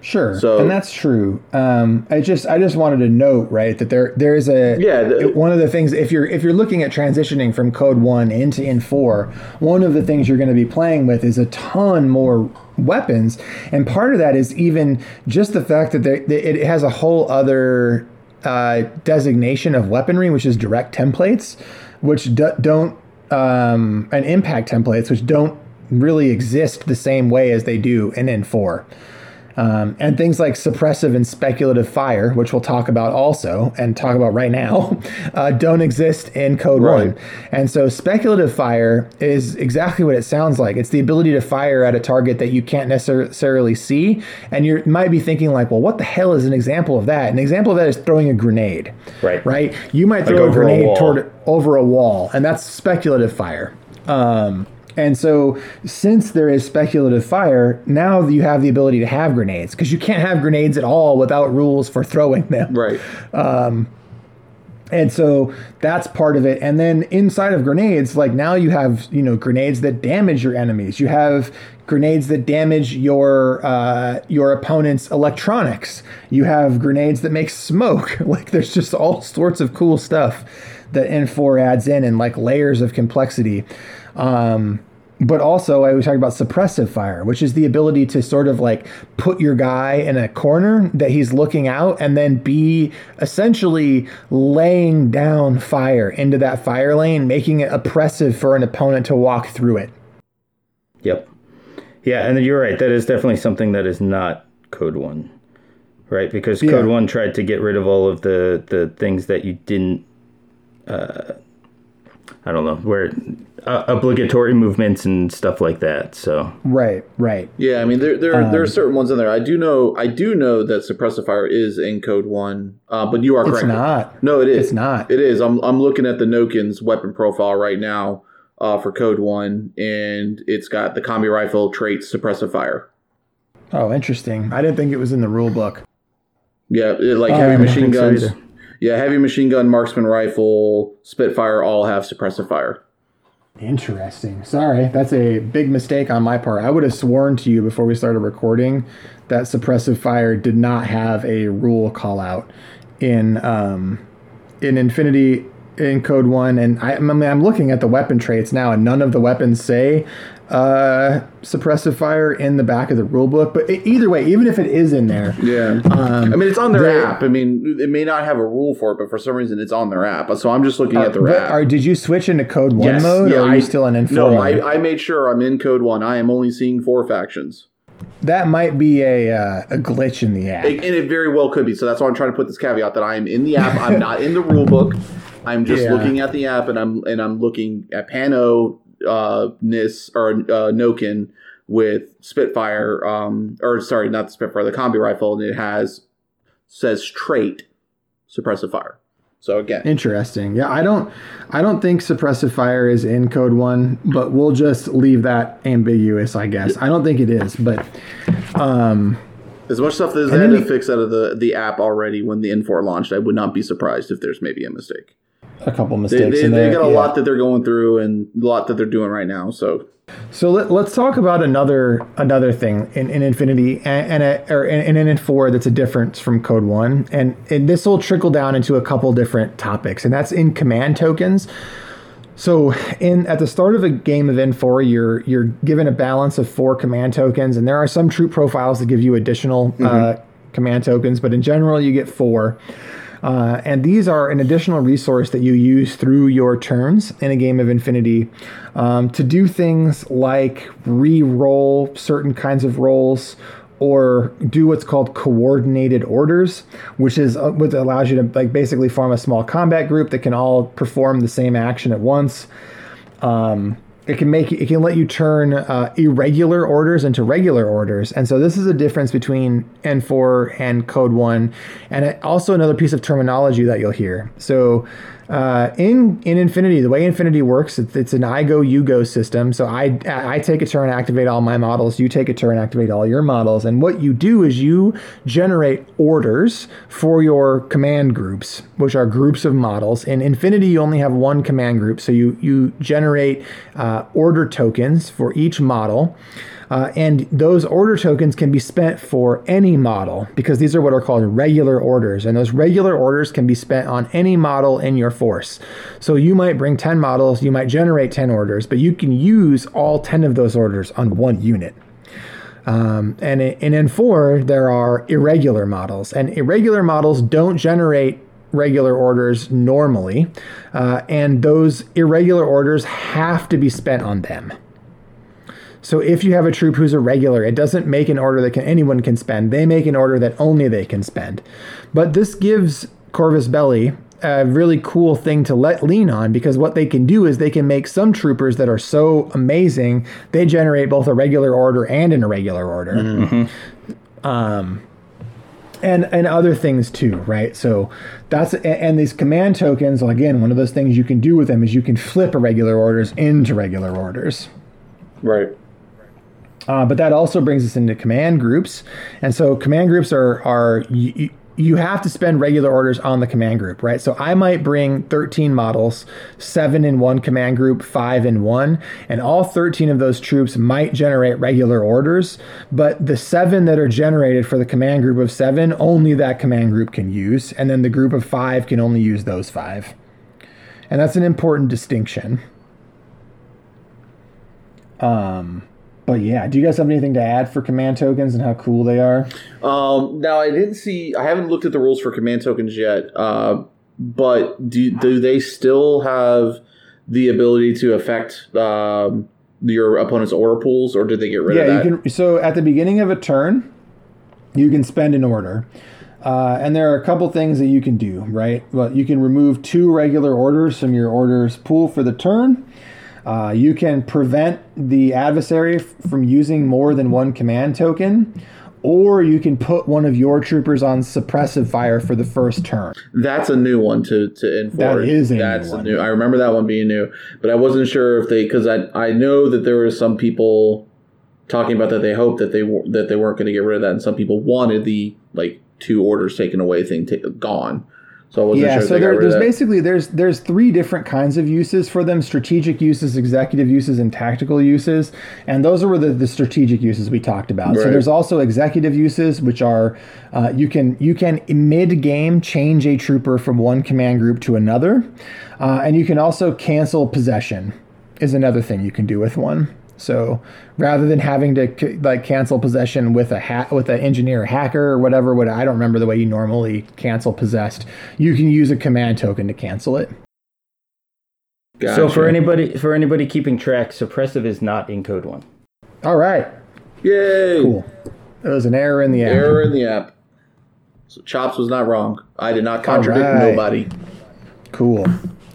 Sure, so, and that's true. Um, I just I just wanted to note right that there there is a yeah the, one of the things if you're if you're looking at transitioning from Code One into N4, one of the things you're going to be playing with is a ton more weapons, and part of that is even just the fact that there, it has a whole other uh, designation of weaponry, which is direct templates, which do, don't um, and impact templates, which don't really exist the same way as they do in N4. Um, and things like suppressive and speculative fire, which we'll talk about also and talk about right now, [LAUGHS] uh, don't exist in Code right. 1. And so speculative fire is exactly what it sounds like. It's the ability to fire at a target that you can't necessarily see. And you might be thinking, like, well, what the hell is an example of that? An example of that is throwing a grenade. Right. Right? You might throw like a grenade a toward over a wall, and that's speculative fire. Um, and so, since there is speculative fire, now you have the ability to have grenades because you can't have grenades at all without rules for throwing them. Right. Um, and so that's part of it. And then inside of grenades, like now you have you know grenades that damage your enemies. You have grenades that damage your uh, your opponent's electronics. You have grenades that make smoke. [LAUGHS] Like there's just all sorts of cool stuff that N4 adds in and like layers of complexity. Um, but also, I was talking about suppressive fire, which is the ability to sort of like put your guy in a corner that he's looking out and then be essentially laying down fire into that fire lane, making it oppressive for an opponent to walk through it. Yep. Yeah, and you're right. That is definitely something that is not Code 1, right? Because Code yeah. 1 tried to get rid of all of the, the things that you didn't. Uh, I don't know where uh, obligatory movements and stuff like that. So right, right. Yeah, I mean there there um, there are um, certain ones in there. I do know I do know that suppressive fire is in code one, uh, but you are correct. It's not. No, it is. It's not. It is. I'm I'm looking at the Nokken's weapon profile right now uh, for code one, and it's got the combi rifle trait suppressive fire. Oh, interesting. I didn't think it was in the rule book. Yeah, it, like heavy um, machine guns. So yeah, heavy machine gun, marksman rifle, Spitfire all have suppressive fire. Interesting. Sorry, that's a big mistake on my part. I would have sworn to you before we started recording that suppressive fire did not have a rule call out in um, in Infinity. In Code One, and I, I mean, I'm looking at the weapon traits now, and none of the weapons say uh, suppressive fire in the back of the rulebook. But e- either way, even if it is in there, Yeah. um, I mean, it's on their they- app. I mean, it may not have a rule for it, but for some reason, it's on their app. So I'm just looking at the app. are, did you switch into Code One Yes. mode, Yeah, or are I- you still in N4 no, mode? I, I made sure I'm in Code One. I am only seeing four factions. that might be a uh, a glitch in the app. It, and it very well could be. So that's why I'm trying to put this caveat that I am in the app. I'm not in the rule book. I'm just Yeah. looking at the app, and I'm and I'm looking at Pano, uh, Nis or uh, Nokken with Spitfire, um, or sorry, not the Spitfire, the combi rifle, and it has says trait suppressive fire. So again, Interesting. Yeah, I don't I don't think suppressive fire is in code 1, but we'll just leave that ambiguous, I guess. I don't think it is, but um as much stuff as they had to fix out of the the app already when the N4 launched, I would not be surprised if there's maybe a mistake. A couple They, mistakes they, in they got a yeah. lot that they're going through and a lot that they're doing right now. So So let, let's talk about another another thing in, in Infinity and, and a, or in, in N4 that's a difference from Code One, and, and this will trickle down into a couple different topics, and that's in command tokens. So in at the start of a game of N4, you're you're given a balance of four command tokens, and there are some troop profiles that give you additional uh, command tokens, but in general you get four. Uh, and these are an additional resource that you use through your turns in a game of Infinity um, to do things like re-roll certain kinds of rolls or do what's called coordinated orders, which is uh, what allows you to like basically form a small combat group that can all perform the same action at once. Um, it can make it can let you turn uh, irregular orders into regular orders, and so this is a difference between N4 and Code One, and also another piece of terminology that you'll hear. So. Uh, in in Infinity, the way Infinity works, it's, it's an I go you go system. So I I take a turn, activate all my models. You take a turn, activate all your models. And what you do is you generate orders for your command groups, which are groups of models. In Infinity, you only have one command group, so you you generate uh, order tokens for each model. Uh, and those order tokens can be spent for any model because these are what are called regular orders. And those regular orders can be spent on any model in your force. So you might bring 10 models, you might generate 10 orders, but you can use all 10 of those orders on one unit. Um, and in in N4, there are irregular models, and irregular models don't generate regular orders normally, uh, and those irregular orders have to be spent on them. So if you have a troop who's a regular, it doesn't make an order that can, anyone can spend. They make an order that only they can spend. But this gives Corvus Belli a really cool thing to let lean on because what they can do is they can make some troopers that are so amazing they generate both a regular order and an irregular order. Um, and and other things too, right? So that's and, and these command tokens. Again, one of those things you can do with them is you can flip irregular orders into regular orders. right. Uh, but that also brings us into command groups, and so command groups are are you, you have to spend regular orders on the command group, right? So I might bring 13 models, seven in one command group, five in one, and all 13 of those troops might generate regular orders, but the seven that are generated for the command group of seven, only that command group can use, and then the group of five can only use those five. And that's an important distinction. Um, but yeah, do you guys have anything to add for command tokens and how cool they are? Um, now I didn't see. I haven't looked at the rules for command tokens yet. Uh, but do do they still have the ability to affect um, your opponent's order pools, or did they get rid yeah, of that? you can. So at the beginning of a turn, you can spend an order. Uh, and there are a couple things that you can do, right? Well, you can remove two regular orders from your orders pool for the turn. Uh, you can prevent the adversary f- from using more than one command token, or you can put one of your troopers on suppressive fire for the first turn. That's a new one to to N4. That is a new one. a new. I remember that one being new, but I wasn't sure if they because I I know that there were some people talking about that they hoped that they were that they weren't going to get rid of that, and some people wanted the like two orders taken away thing ta- gone. So yeah, sure so there, there's that. basically there's there's three different kinds of uses for them: strategic uses, executive uses, and tactical uses. And those are the, the strategic uses we talked about. So there's also executive uses, which are uh, you can you can mid game change a trooper from one command group to another, uh, and you can also cancel possession. Is another thing you can do with one. So rather than having to like cancel possession with a ha- with an engineer hacker or whatever, what I don't remember the way you normally cancel possessed, you can use a command token to cancel it. So for anybody for anybody keeping track, suppressive is not in code one. All right, Yay! cool. There was an error in the app. Error in the app. So Chops was not wrong. I did not contradict right. nobody. Cool.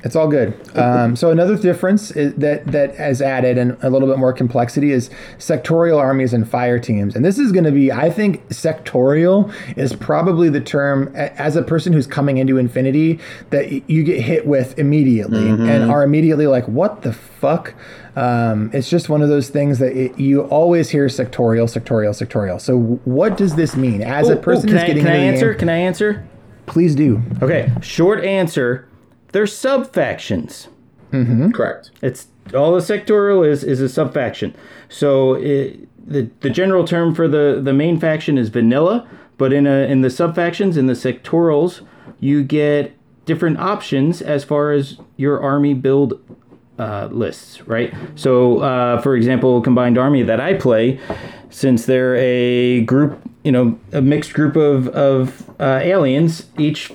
It's all good. Um, so another difference is that that has added and a little bit more complexity is sectorial armies and fire teams. And this is going to be, I think, sectorial is probably the term as a person who's coming into Infinity that you get hit with immediately and are immediately like, "What the fuck?" Um, it's just one of those things that it, you always hear sectorial, sectorial, sectorial. So what does this mean as a Ooh, ooh, person can who's I, getting can I answer? game? Can I answer? Please do. Okay, short answer. They're sub factions. Correct. It's all the sectorial is is a sub faction. So it, the the general term for the the main faction is vanilla, but in a in the sub factions in the sectorals you get different options as far as your army build uh, lists, right? So, uh, for example, combined army that I play, since they're a group, you know, a mixed group of of uh, aliens, each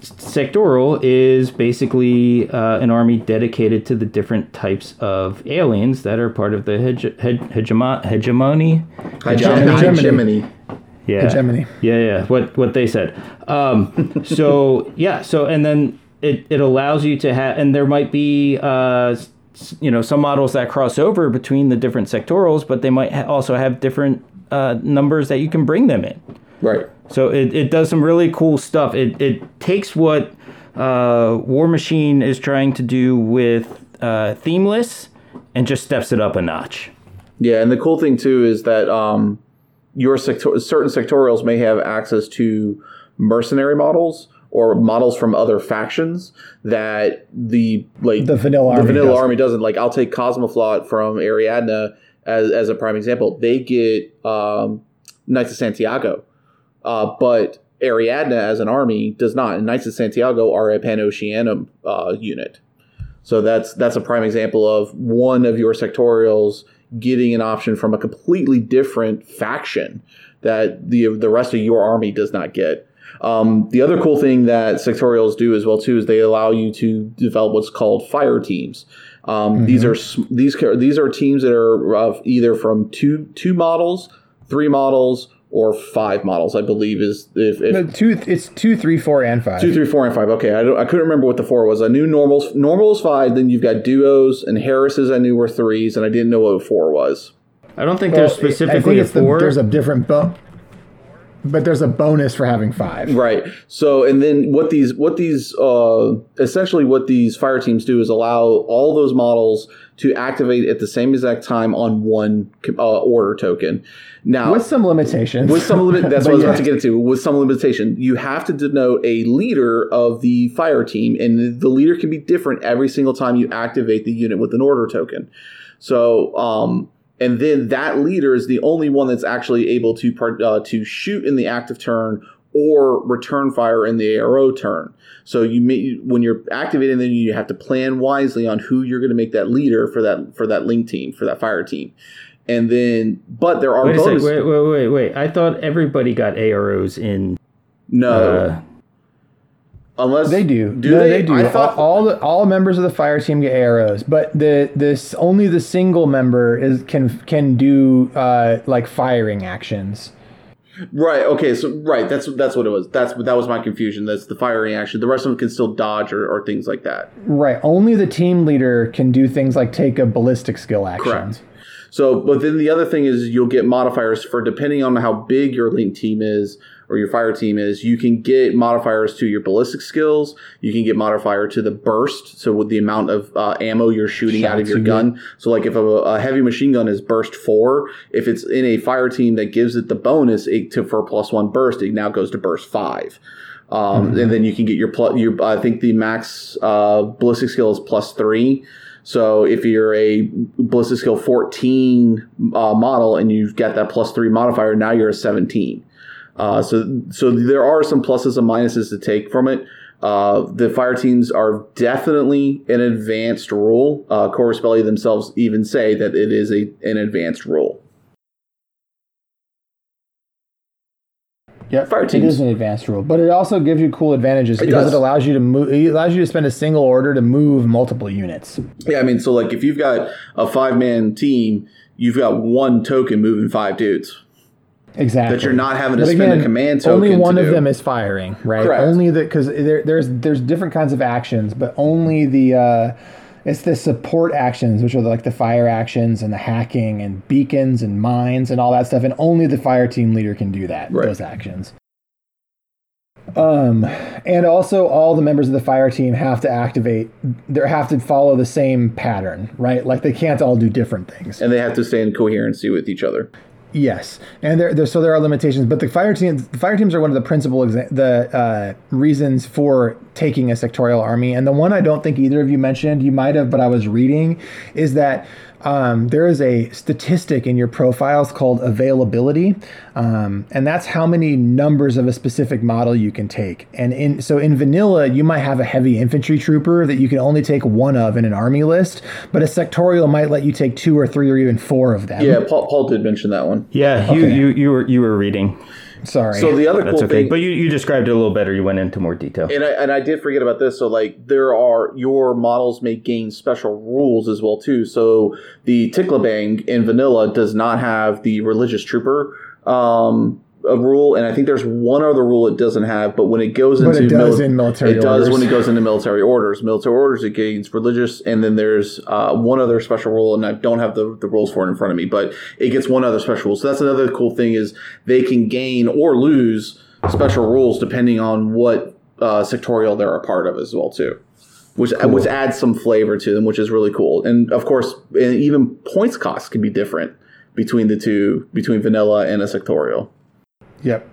sectoral is basically uh, an army dedicated to the different types of aliens that are part of the hege- hege- hegemon- hegemony. Hegemony. Hegemony. Hegemony. Yeah. Hegemony. Yeah, yeah. What what they said. Um, [LAUGHS] so yeah. So and then it, it allows you to have, and there might be uh, you know some models that cross over between the different sectorals, but they might ha- also have different uh, numbers that you can bring them in. Right. So it, it does some really cool stuff. It it takes what uh, Warmachine is trying to do with uh, themeless and just steps it up a notch. Yeah, and the cool thing too is that um, your sector- certain sectorials may have access to mercenary models or models from other factions that the like The vanilla the army vanilla doesn't. army doesn't. Like I'll take Cosmoflot from Ariadna as as a prime example. They get um, Knights of Santiago, uh, but Ariadna as an army does not. And Knights of Santiago are a Pan Oceanum uh, unit. So that's that's a prime example of one of your sectorials getting an option from a completely different faction that the the rest of your army does not get. Um, the other cool thing that sectorials do as well too is they allow you to develop what's called fire teams. Um, These are these these are teams that are of either from two two models, three models, or five models. I believe is if, if No, two. It's two, three, four, and five. Two, three, four, and five. Okay, I, don't, I couldn't remember what the four was. I knew normals. Normal is five. Then you've got duos and Harises. I knew were threes, and I didn't know what a four was. I don't think Well, there's I think specifically a it's the, four. there's a different bo- but there's a bonus for having five. Right. So, and then what these, what these, uh, essentially what these fire teams do is allow all those models to activate at the same exact time on one uh, order token. Now, With some limitations. with some limit that's [LAUGHS] what I was yeah. about to get into with some limitation you have to denote a leader of the fire team and the leader can be different every single time you activate the unit with an order token so um and then that leader is the only one that's actually able to part, uh, to shoot in the active turn or return fire in the ARO turn. So you may, when you're activating, then you have to plan wisely on who you're going to make that leader for that for that link team for that fire team. And then, but there are wait a sec. Wait, wait, wait, wait. I thought everybody got AROs in. No, Uh, unless They do. Do no, they? they, do. I thought- all, all the all members of the fire team get AROs, but the this only the single member is can can do uh, like firing actions. Right. Okay. So right. That's that's what it was. That's that was my confusion. That's the firing action. The rest of them can still dodge or, or things like that. Right. Only the team leader can do things like take a ballistic skill action. Correct. So, but then the other thing is you'll get modifiers for depending on how big your link team is. Or your fire team is you can get modifiers to your ballistic skills. You can get modifier to the burst, so with the amount of uh, ammo you're shooting out of your you gun. So like if a, a heavy machine gun is burst four, if it's in a fire team that gives it the bonus it, to for plus one burst, it now goes to burst five. Um, And then you can get your plus. Your I think the max uh, ballistic skill is plus three. So if you're a ballistic skill 14 uh, model and you've got that plus three modifier, now you're a 17. Uh, so so there are some pluses and minuses to take from it. Uh, the fire teams are definitely an advanced rule. Uh, Corvus Belli themselves even say that it is a an advanced rule. Yeah, Fire it teams. is an advanced rule, but it also gives you cool advantages It because does. it allows you to move. It allows you to spend a single order to move multiple units. Yeah, I mean, so like if you've got a five man team, you've got one token moving five dudes. Exactly. That you're not having to But spend a command token. Only one to of do. them is firing, right? Correct. Only the because there, there's there's different kinds of actions, but only the uh, it's the support actions, which are like the fire actions and the hacking and beacons and mines and all that stuff, and only the fire team leader can do that. Right. Those actions. Um, and also all the members of the fire team have to activate. They have to follow the same pattern, right? Like they can't all do different things. and they have to stay in coherency with each other. Yes, and there, there so there are limitations, but the fire teams, the fire teams are one of the principal exa- the uh, reasons for taking a sectorial army. And the one I don't think either of you mentioned, you might have, but I was reading, is that um, there is a statistic in your profiles called availability, um, and that's how many numbers of a specific model you can take. And in so in vanilla, you might have a heavy infantry trooper that you can only take one of in an army list, but a sectorial might let you take two or three or even four of them. Yeah, Paul, Paul did mention that one. Yeah, you, Okay. you you were you were reading. Sorry. So the other That's cool okay. thing, But you, you described it a little better. You went into more detail. and I and I did forget about this. So like there are your models may gain special rules as well too. So the Tikbalang in vanilla does not have the religious trooper um, a rule, and I think there's one other rule it doesn't have. But when it goes But into it does mili- in military it does when it goes into military orders. Military orders it gains religious, and then there's uh, one other special rule, and I don't have the, the rules for it in front of me, but it gets one other special rule. So that's another cool thing is they can gain or lose special rules depending on what uh, sectorial they're a part of as well too. Which, which adds some flavor to them, which is really cool. And of course, and even points costs can be different between the two, between vanilla and a sectorial. Yep.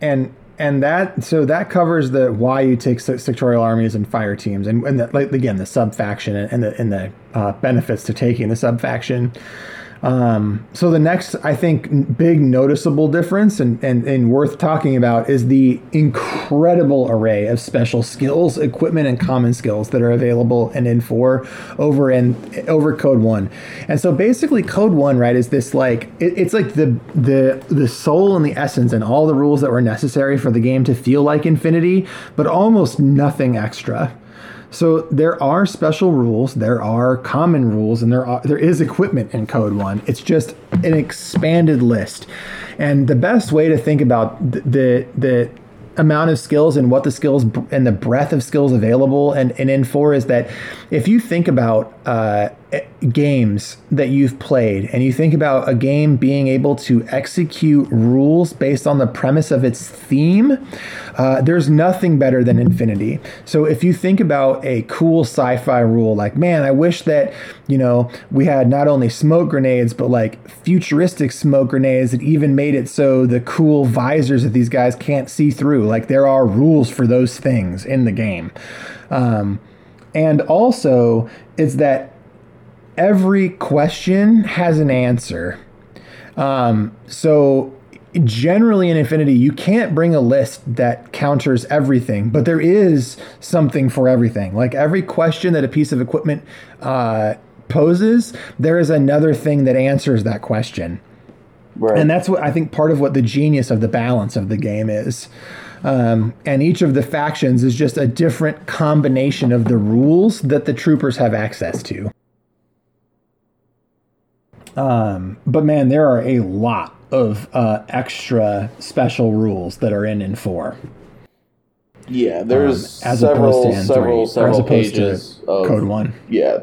And and that so that covers the why you take sectorial armies and fire teams and, and the, like again the sub faction and, the and the uh, benefits to taking the sub faction. Um, so the next, I think, big noticeable difference and, and, and worth talking about is the incredible array of special skills, equipment, and common skills that are available in N4 over in over Code One. And so basically, Code One, right, is this like it, it's like the the the soul and the essence and all the rules that were necessary for the game to feel like Infinity, but almost nothing extra. So there are special rules, there are common rules, and there are there is equipment in Code One. It's just an expanded list, and the best way to think about the the amount of skills and what the skills and the breadth of skills available and, and N4 is that if you think about uh, games that you've played and you think about a game being able to execute rules based on the premise of its theme, uh, there's nothing better than Infinity. So if you think about a cool sci-fi rule, like man, I wish that you know we had not only smoke grenades but like futuristic smoke grenades that even made it so the cool visors that these guys can't see through. Like there are rules for those things in the game. Um, and also, it's that every question has an answer. Um, so generally in Infinity, you can't bring a list that counters everything, but there is something for everything. Like every question that a piece of equipment uh, poses, there is another thing that answers that question. Right. And that's what I think part of what the genius of the balance of the game is. Um, and each of the factions is just a different combination of the rules that the troopers have access to. Um, but man, there are a lot of uh, extra special rules that are in in four, yeah, there's um, as several, opposed to in several, three, or as several opposed pages to of Code One. yeah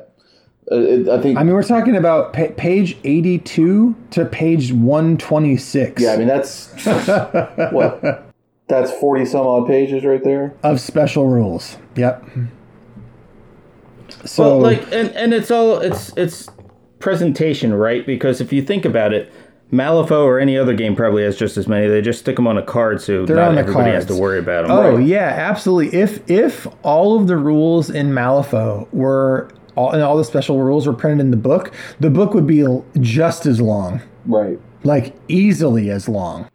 Uh, I think. I mean, we're talking about pa- page 82 to page 126 yeah, I mean that's [LAUGHS] what. That's forty some odd pages right there. of special rules. Yep. So, well, like, and, and it's all it's it's presentation, right? Because if you think about it, Malifaux or any other game probably has just as many. They just stick them on a card, so They're not on the everybody has to worry about them. Oh Right. yeah, absolutely. If if all of the rules in Malifaux were all, and all the special rules were printed in the book, the book would be just as long, Right. like easily as long.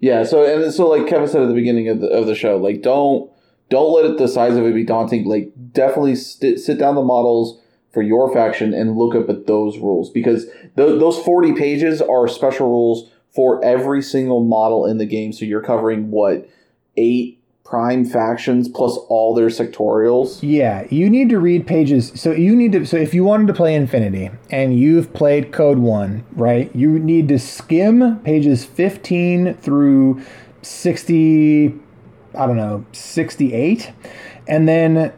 Yeah. So and so, like Kevin said at the beginning of the of the show, like don't don't let it the size of it be daunting. Like definitely st- sit down the models for your faction and look up at those rules because th- those forty pages are special rules for every single model in the game. So you're covering what eight prime factions plus all their sectorials. Yeah, you need to read pages. So you need to. So if you wanted to play Infinity and you've played Code One, right? You need to skim pages fifteen through sixty. I don't know, sixty-eight, and then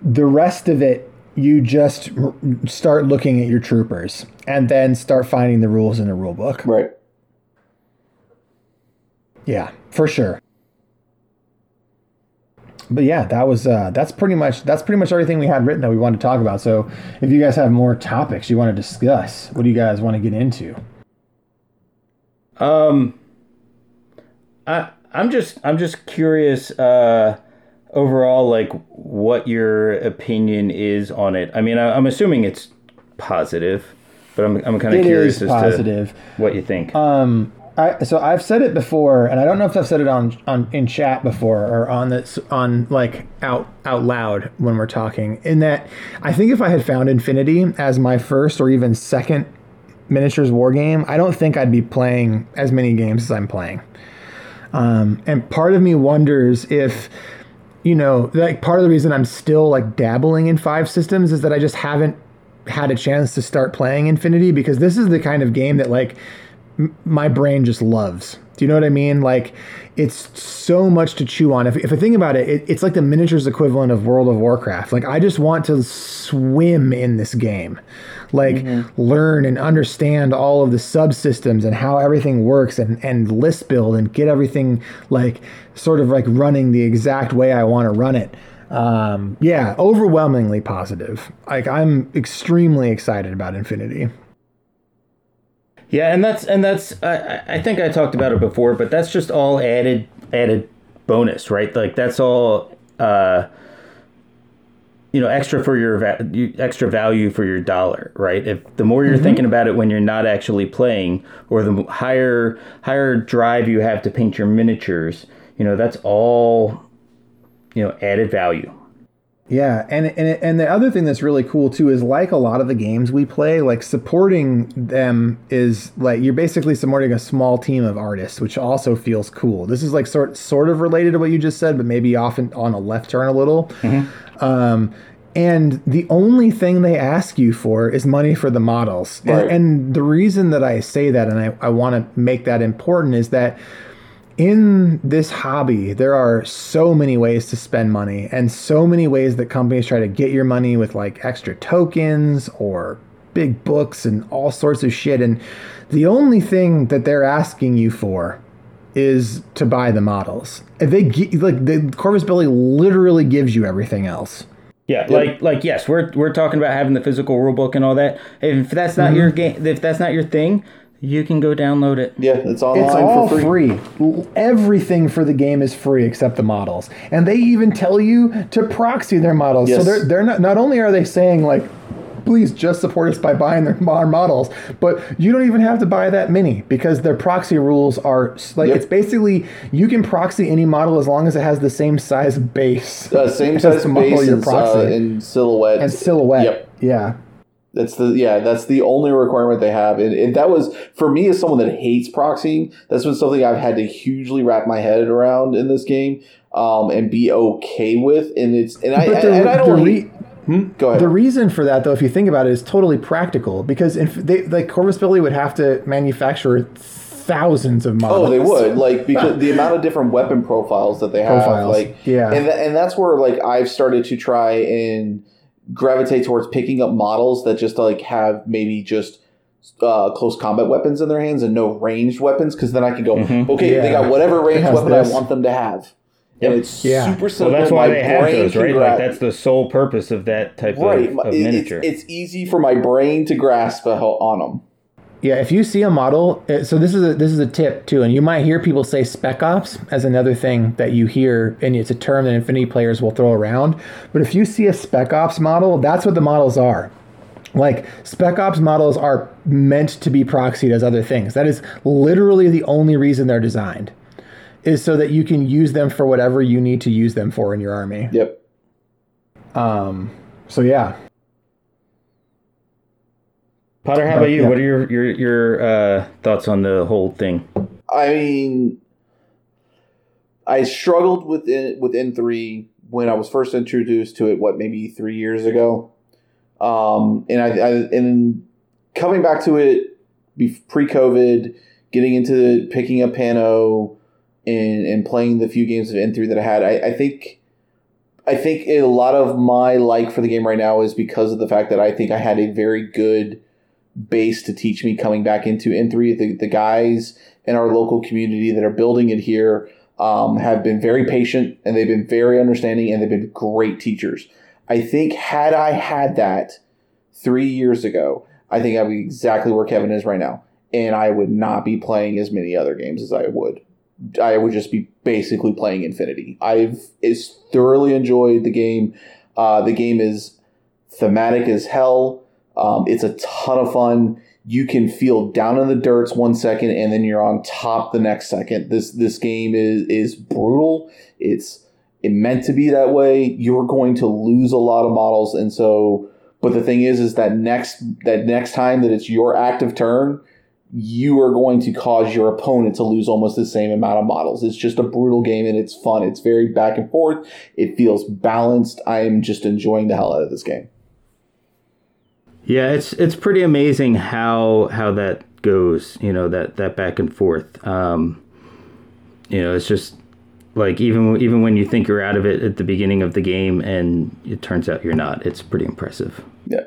the rest of it. You just r- start looking at your troopers and then start finding the rules in the rule book. Right. Yeah, for sure. But yeah, that was uh, that's pretty much that's pretty much everything we had written that we wanted to talk about. So if you guys have more topics you want to discuss, what do you guys want to get into? Um, I I'm just I'm just curious. Uh, overall, like what your opinion is on it. I mean, I, I'm assuming it's positive, but I'm I'm kind of curious is as to what you think. Um, I so I've said it before, and I don't know if I've said it on on in chat before or on this on like out out loud when we're talking. In that, I think if I had found Infinity as my first or even second miniatures war game, I don't think I'd be playing as many games as I'm playing. Um, and part of me wonders if you know, like part of the reason I'm still like dabbling in five systems is that I just haven't had a chance to start playing Infinity because this is the kind of game that like m- my brain just loves. Do you know what I mean? Like it's so much to chew on. If, if I think about it, it, it's like the miniatures equivalent of World of Warcraft. Like I just want to swim in this game, like learn and understand all of the subsystems and how everything works and, and list build and get everything like sort of like running the exact way I want to run it. Um, yeah, overwhelmingly positive. Like I'm extremely excited about Infinity. Yeah, and that's and that's I, I- think I talked about it before, but that's just all added added bonus, right? Like that's all uh you know, extra for your va- extra value for your dollar, right? If the more you're thinking about it when you're not actually playing or the higher higher drive you have to paint your miniatures, you know, that's all you know, added value. Yeah, and and and the other thing that's really cool too is like a lot of the games we play, like supporting them is like you're basically supporting a small team of artists, which also feels cool. This is like sort sort of related to what you just said, but maybe often on a left turn a little. Um, and the only thing they ask you for is money for the models. And- And, the reason that I say that and I, I want to make that important is that in this hobby, there are so many ways to spend money and so many ways that companies try to get your money with like extra tokens or big books and all sorts of shit. And the only thing that they're asking you for is to buy the models. If they gi- like the Corvus Belli literally gives you everything else. Yeah, like like yes, we're we're talking about having the physical rule book and all that. If that's not mm-hmm. your game, if that's not your thing, you can go download it. Yeah, it's online It's all for free. free. Everything for the game is free except the models. And they even tell you to proxy their models. So they're they're not not only are they saying like please just support us by buying their our models, but you don't even have to buy that many because their proxy rules are like Yep. it's basically you can proxy any model as long as it has the same size base. Uh, same [LAUGHS] as size model base you're and, uh, and silhouette. and silhouette. Yep. Yeah. That's the yeah. That's the only requirement they have, and, and that was for me as someone that hates proxying. That's been something I've had to hugely wrap my head around in this game, um, and be okay with. And it's and I the, and I don't re- Hmm? Go ahead. The reason for that, though, if you think about it, is totally practical because if they like Corvus Belli would have to manufacture thousands of models. Oh, they would like because the amount of different weapon profiles that they have, Profiles, like yeah. and th- and that's where like I've started to try and gravitate towards picking up models that just like have maybe just uh, close combat weapons in their hands and no ranged weapons because then I can go, Mhm. okay, they got whatever ranged weapon this. I want them to have. Yep. And it's Yeah. super Well, simple. that's why My they have brain those, right? gra- Like that's the sole purpose of that type right. of, of it- miniature. It's, it's easy for my brain to grasp a- on them. Yeah, if you see a model, uh, so this is a, this is a tip too, and you might hear people say spec ops as another thing that you hear, and it's a term that Infinity players will throw around. But if you see a spec ops model, that's what the models are. Like spec ops models are meant to be proxied as other things. That is literally the only reason they're designed, is so that you can use them for whatever you need to use them for in your army. Yep. Um. So yeah, Potter, how about you? Yeah. What are your your your uh, thoughts on the whole thing? I mean, I struggled with it, with N three when I was first introduced to it. What maybe three years ago, um, and I, I and coming back to it pre COVID, getting into picking up Pano and and playing the few games of N three that I had. I, I think. I think a lot of my like for the game right now is because of the fact that I think I had a very good base to teach me coming back into N3. The, the guys in our local community that are building it here um, have been very patient and they've been very understanding and they've been great teachers. I think had I had that three years ago, I think I'd be exactly where Kevin is right now. And I would not be playing as many other games as I would. I would just be basically playing Infinity. I've is thoroughly enjoyed the game. Uh, the game is thematic as hell. Um, it's a ton of fun. You can feel down in the dirts one second, and then you're on top the next second. This this game is is brutal. It's it meant to be that way. You're going to lose a lot of models, and so. But the thing is, is that next that next time that it's your active turn, you are going to cause your opponent to lose almost the same amount of models. It's just a brutal game and it's fun. It's very back and forth. It feels balanced. I am just enjoying the hell out of this game. Yeah, it's it's pretty amazing how how that goes. You know that that back and forth. Um, you know, it's just like even even when you think you're out of it at the beginning of the game, and it turns out you're not. It's pretty impressive. Yeah.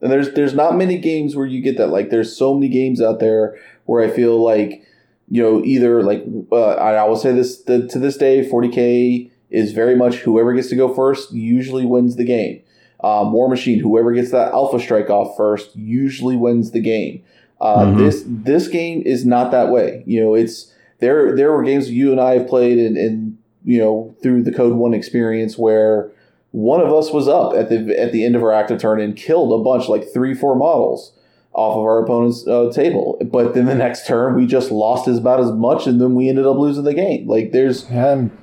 And there's there's not many games where you get that. Like there's so many games out there where I feel like you know either like uh, I will say this the, to this day 40k is very much whoever gets to go first usually wins the game. Um, Warmachine, whoever gets that Alpha Strike off first usually wins the game. Uh, Mhm. This this game is not that way. You know, it's there. There were games you and I have played, and, and you know through the Code One experience where one of us was up at the at the end of our active turn and killed a bunch, like three, four models off of our opponent's uh, table. But then the next turn, we just lost as about as much, and then we ended up losing the game. Like there's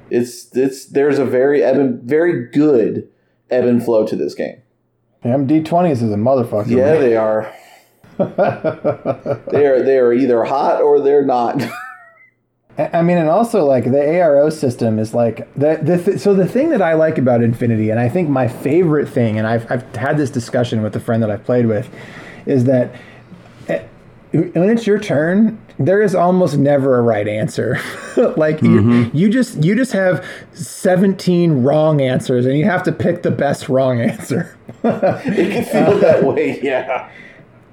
it's it's there's a very very good ebb and flow to this game. MD twenties is a motherfucker. Yeah, they are. [LAUGHS] They are they are either hot or they're not. [LAUGHS] I mean, and also like the ARO system is like the the th- so the thing that I like about Infinity, and I think my favorite thing, and I've I've had this discussion with a friend that I've played with, is that when it's your turn, there is almost never a right answer. [LAUGHS] like you, you just you just have seventeen wrong answers, and you have to pick the best wrong answer. [LAUGHS] it can feel that way. Yeah.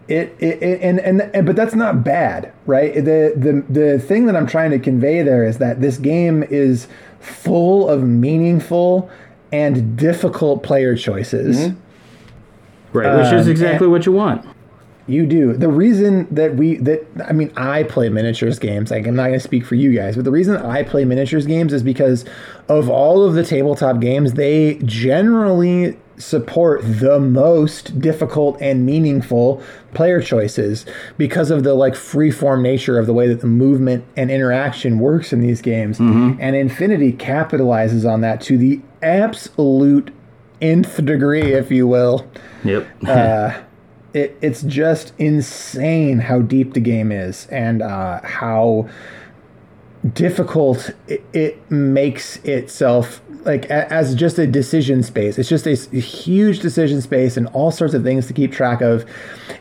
it, it, it and, and and but that's not bad right the the the thing that i'm trying to convey there is that this game is full of meaningful and difficult player choices Right, which is Um, exactly what you want. You do. The reason that we that i mean i play miniatures games. Like i'm not going to speak for you guys but the reason i play miniatures games is because of all of the tabletop games they generally support the most difficult and meaningful player choices because of the like free form nature of the way that the movement and interaction works in these games. And infinity capitalizes on that to the absolute nth degree if you will. Yep. uh, [LAUGHS] it, it's just insane how deep the game is and uh, how difficult it, it makes itself like a, as just a decision space. It's just a, a, huge decision space and all sorts of things to keep track of.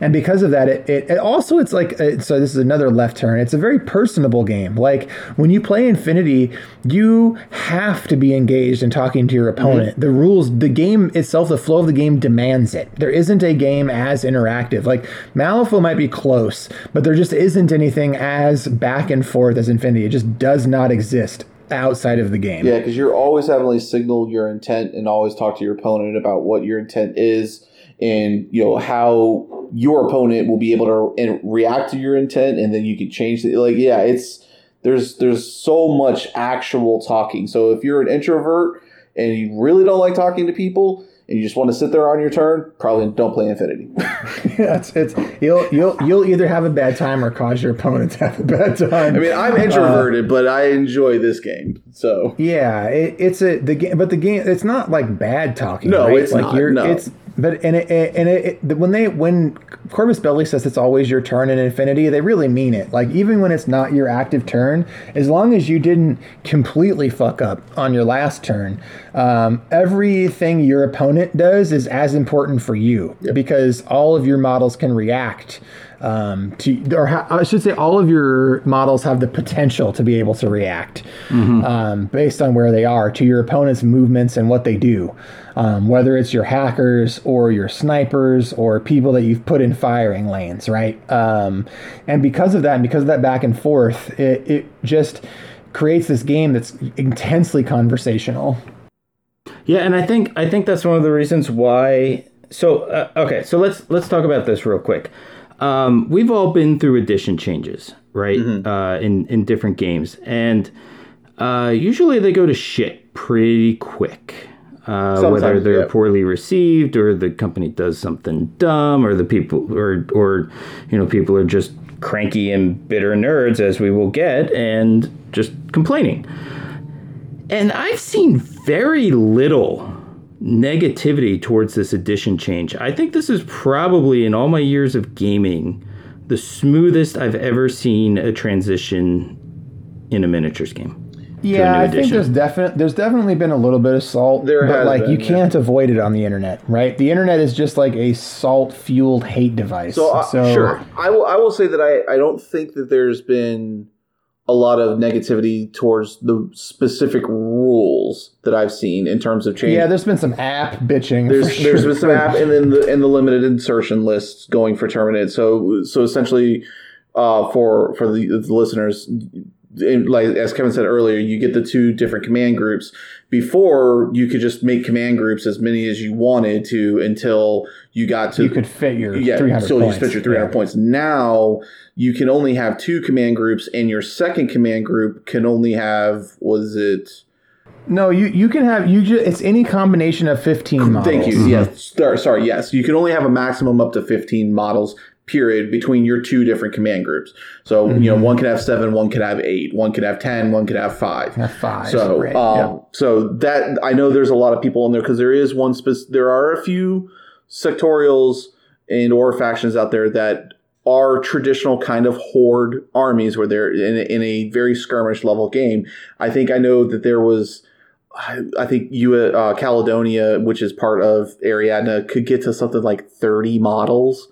And because of that, it, it, it also it's like uh, so. This is another left turn. It's a very personable game. Like when you play Infinity, you have to be engaged in talking to your opponent. Mm-hmm. The rules, the game itself, the flow of the game demands it. There isn't a game as interactive. Like Malifaux might be close, but there just isn't anything as back and forth as Infinity. It just does not exist outside of the game. Yeah, because you're always having to signal your intent and always talk to your opponent about what your intent is and you know how your opponent will be able to react to your intent and then you can change it like yeah it's there's there's so much actual talking so if you're an introvert and you really don't like talking to people and you just want to sit there on your turn, probably don't play Infinity. [LAUGHS] yeah, it's, it's you'll you'll you'll either have a bad time or cause your opponent to have a bad time. I mean, I'm uh, introverted, uh, but I enjoy this game. So yeah, it, it's a the game, but the game it's not like bad talking. No, right? it's like not, you're no. it's but and it, and it, it, when they when Corvus Belli says it's always your turn in Infinity, they really mean it. Like even when it's not your active turn, as long as you didn't completely fuck up on your last turn, um, everything your opponent does is as important for you yep. because all of your models can react um, to, or ha- I should say, all of your models have the potential to be able to react mm-hmm. um, based on where they are to your opponent's movements and what they do. Um, whether it's your hackers or your snipers or people that you've put in firing lanes, right? Um, and because of that, and because of that back and forth, it, it just creates this game that's intensely conversational. Yeah, and I think I think that's one of the reasons why. So uh, okay, so let's let's talk about this real quick. Um, we've all been through edition changes, right? Mm-hmm. Uh, in in different games, and uh, usually they go to shit pretty quick. Uh, whether they're yeah. poorly received, or the company does something dumb, or the people, or or you know, people are just cranky and bitter nerds, as we will get, and just complaining. And I've seen very little negativity towards this edition change. I think this is probably in all my years of gaming the smoothest I've ever seen a transition in a miniatures game. Yeah, I think there's definitely there's definitely been a little bit of salt, there but like been, you can't yeah. avoid it on the internet, right? The internet is just like a salt fueled hate device. So, uh, so sure, I will I will say that I I don't think that there's been a lot of negativity towards the specific rules that I've seen in terms of change. Yeah, there's been some app bitching. There's sure. there's been some app and then the and the limited insertion lists going for Terminate. So so essentially, uh, for for the, the listeners, like as Kevin said earlier, you get the two different command groups. Before you could just make command groups as many as you wanted to until you got to you could fit your yeah 300 still points. you fit your 300 yeah. points. Now you can only have two command groups, and your second command group can only have was it. No, you you can have you just it's any combination of 15 models. Thank you. Mm-hmm. Yes. Sorry, sorry, yes. You can only have a maximum up to 15 models period between your two different command groups. So, mm-hmm. you know, mm-hmm. one could have 7, one could have 8, one could have 10, one could have 5. Have 5. So, right. um, yeah. so that I know there's a lot of people in there cuz there is one spec- there are a few sectorials and or factions out there that are traditional kind of horde armies where they're in a, in a very skirmish level game. I think I know that there was, I, think you uh, Caledonia, which is part of Ariadna, could get to something like 30 models.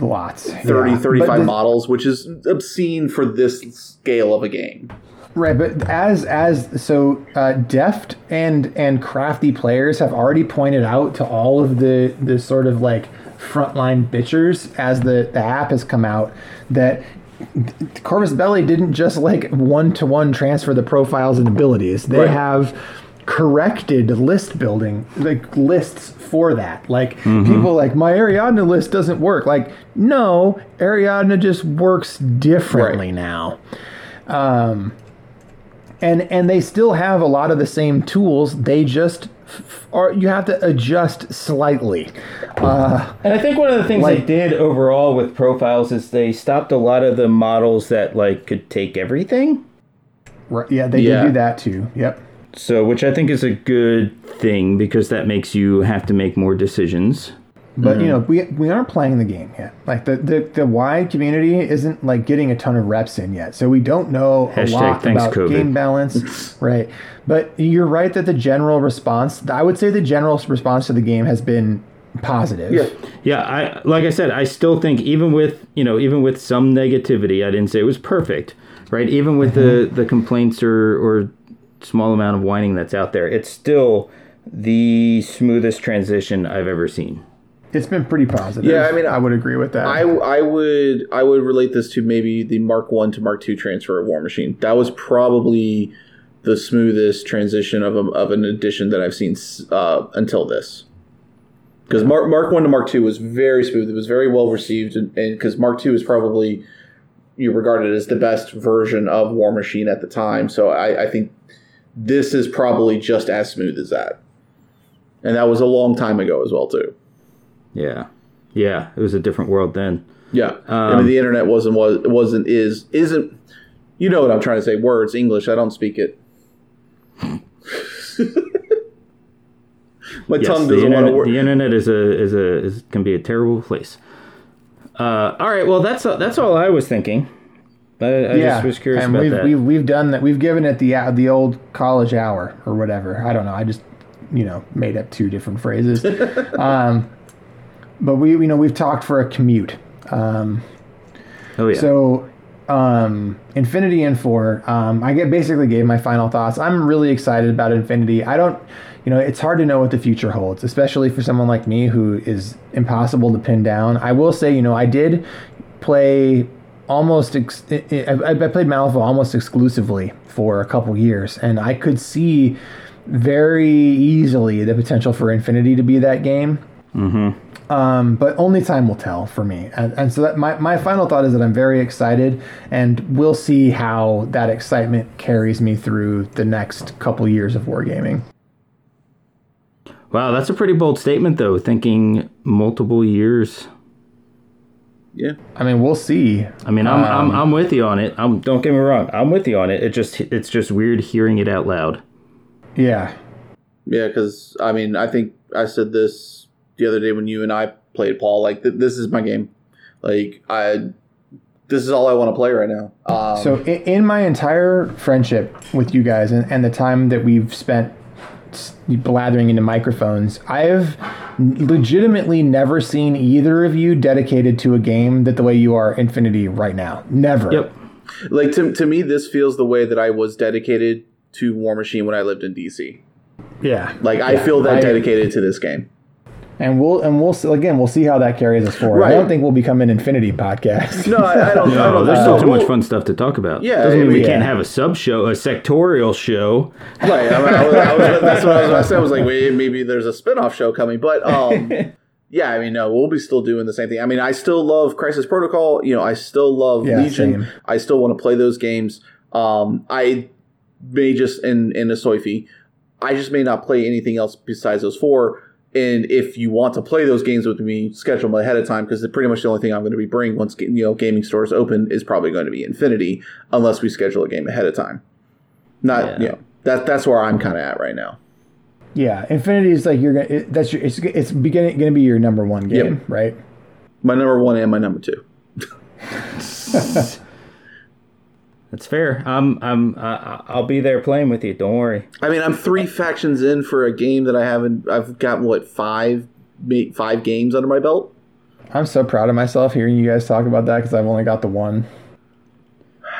Lots. 30, yeah. 35 the, models, which is obscene for this scale of a game. Right, but as as so uh, deft and and crafty players have already pointed out to all of the the sort of like frontline bitchers as the, the app has come out that Corvus Belli didn't just like one to one transfer the profiles and abilities. They right. have corrected list building like lists for that like mm-hmm. people like my ariadna list doesn't work like no ariadna just works differently right. now um and and they still have a lot of the same tools they just or you have to adjust slightly. Uh, and I think one of the things like, they did overall with profiles is they stopped a lot of the models that like could take everything. Right, yeah, they yeah. did do that too. Yep. So, which I think is a good thing because that makes you have to make more decisions. but you mm. know we we aren't playing the game yet. Like the the the wide community isn't like getting a ton of reps in yet, so we don't know a Hashtag lot thanks, about COVID. game balance, [LAUGHS] right? But you're right that the general response, I would say, the general response to the game has been positive. Yeah. Yeah, I like I said, I still think even with you know even with some negativity, I didn't say it was perfect, right? Even with the mm-hmm. the complaints or or small amount of whining that's out there, it's still the smoothest transition I've ever seen. It's been pretty positive. Yeah, I mean, I would agree with that. I, I would I would relate this to maybe the Mark One to Mark Two transfer of Warmachine. That was probably the smoothest transition of a, of an edition that I've seen uh, until this. Because Mark Mark One to Mark Two was very smooth. It was very well received, and because Mark Two is probably you regarded as the best version of Warmachine at the time. So I, I think this is probably just as smooth as that. And that was a long time ago as well too. Yeah, yeah, it was a different world then. Yeah, I Um, mean the internet wasn't was wasn't is isn't. You know what I'm trying to say? Words, English. I don't speak it. [LAUGHS] My Yes, tongue doesn't want to work. the internet is a is a is can be a terrible place. Uh, all right, well that's that's all I was thinking. I, I yeah, just was curious and about we've, that. we've we've done that. We've given it the uh, the old college hour or whatever. I don't know. I just you know made up two different phrases. [LAUGHS] um, but we you know we've talked for a commute. Um, oh yeah. So, um, Infinity N4. um, I get basically gave my final thoughts. I'm really excited about Infinity. I don't, you know, it's hard to know what the future holds, especially for someone like me who is impossible to pin down. I will say, you know, I did play almost, ex- I, played Malifaux almost exclusively for a couple years, and I could see very easily the potential for Infinity to be that game um, but only time will tell for me. And, and so that my, my final thought is that I'm very excited, and we'll see how that excitement carries me through the next couple years of wargaming. wow, that's a pretty bold statement though. Thinking multiple years. Yeah, I mean, we'll see. I mean, I'm I'm, Um, I'm with you on it. I'm don't get me wrong. I'm with you on it. It just it's just weird hearing it out loud. Yeah, yeah. Because I mean, I think I said this the other day when you and I played Paul. Like th- this is my game. Like I, this is all I want to play right now. Um, So in, in my entire friendship with you guys and, and the time that we've spent s- blathering into microphones, I've legitimately never seen either of you dedicated to a game that the way you are Infinity right now. Never. Yep. like to to me, this feels the way that I was dedicated to Warmachine when I lived in DC. Yeah. Like I Yeah, feel that I- dedicated to this game. And we'll and we'll see- again we'll see how that carries us forward. I don't think we'll become an Infinity podcast. No, I, I don't. [LAUGHS] I don't there's still so. too much fun stuff to talk about. Yeah, doesn't mean we yeah. can't have a sub show, a sectorial show. Right. I, I was, I was, that's what I was going to say. I was like, wait, maybe there's a spin-off show coming. But um, [LAUGHS] yeah, I mean, no, we'll be still doing the same thing. I mean, I still love Crisis Protocol. You know, I still love Yeah, Legion. same. I still want to play those games. Um, I may just in in a Soifi, I just may not play anything else besides those four. And if you want to play those games with me, schedule them ahead of time because pretty much the only thing I'm going to be bringing once you know gaming stores open is probably going to be Infinity, unless we schedule a game ahead of time. Not Yeah. you know that that's where I'm kind of at right now. yeah, Infinity is like you're gonna it, that's your it's it's beginning going to be your number one game, Yep. right? My number one and my number two. [LAUGHS] [LAUGHS] That's fair. I'm I'm I, I'll be there playing with you. Don't worry. I mean, I'm three factions in for a game that I haven't. I've got what five, ma- five games under my belt. I'm so proud of myself hearing you guys talk about that because I've only got the one.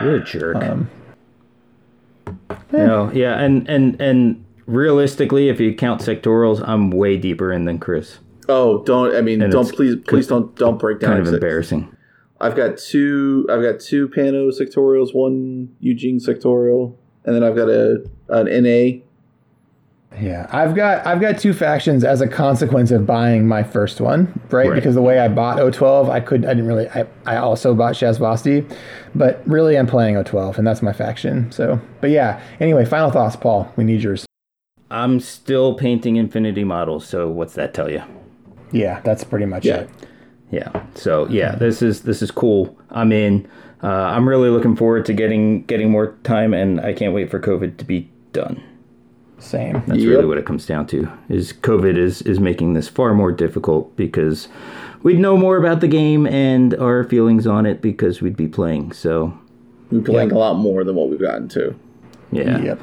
You're a jerk. Um, You know, yeah, and and and realistically, if you count sectorals, I'm way deeper in than Chris. Oh, don't! I mean, And don't please, please don't don't break down. Kind of six. embarrassing. I've got two. I've got two Pano sectorials, one Yu Jing sectorial, and then I've got a an NA. yeah, I've got I've got two factions as a consequence of buying my first one, right? Right. Because the way I bought O12, I could I didn't really I, I also bought Shasvastii, but really I'm playing O12 and that's my faction. So, but yeah. Anyway, final thoughts, Paul. We need yours. I'm still painting Infinity models, so what's that tell you? Yeah, that's pretty much Yeah. it. Yeah. So yeah, this is this is cool. I'm in. Uh, I'm really looking forward to getting getting more time, and I can't wait for COVID to be done. Same. That's Yep. really what it comes down to. Is COVID is is making this far more difficult because we'd know more about the game and our feelings on it because we'd be playing. So We're playing a lot more than what we've gotten to. yeah. Yep.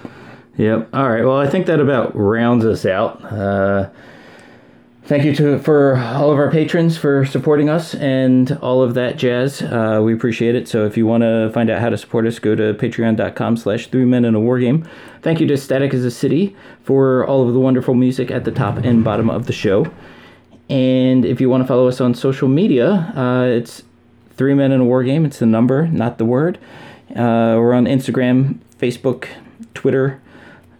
Yep. All right. Well, I think that about rounds us out. Uh, thank you to for all of our patrons for supporting us and all of that jazz. Uh, we appreciate it. So if you want to find out how to support us, go to patreon.com slash three men in a war game. Thank you to Static as a City for all of the wonderful music at the top and bottom of the show. And if you want to follow us on social media, uh, it's Three Men in a War Game. It's the number, not the word. Uh, we're on Instagram, Facebook, Twitter.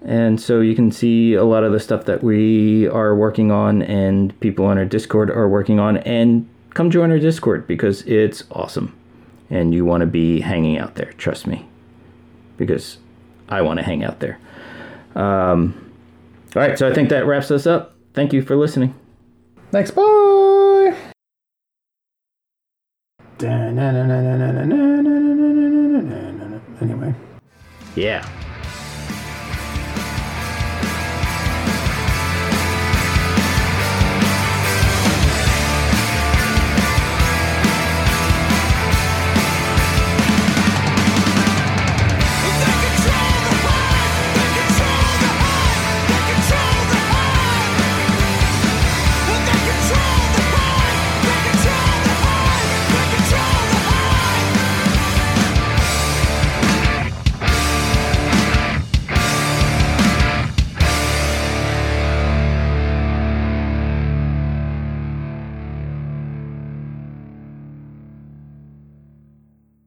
And so you can see a lot of the stuff that we are working on and people on our Discord are working on. And come join our Discord because it's awesome. And you want to be hanging out there, trust me. Because I want to hang out there. Um, all right, so I think that wraps us up. Thank you for listening. Thanks. Bye. Anyway. Yeah.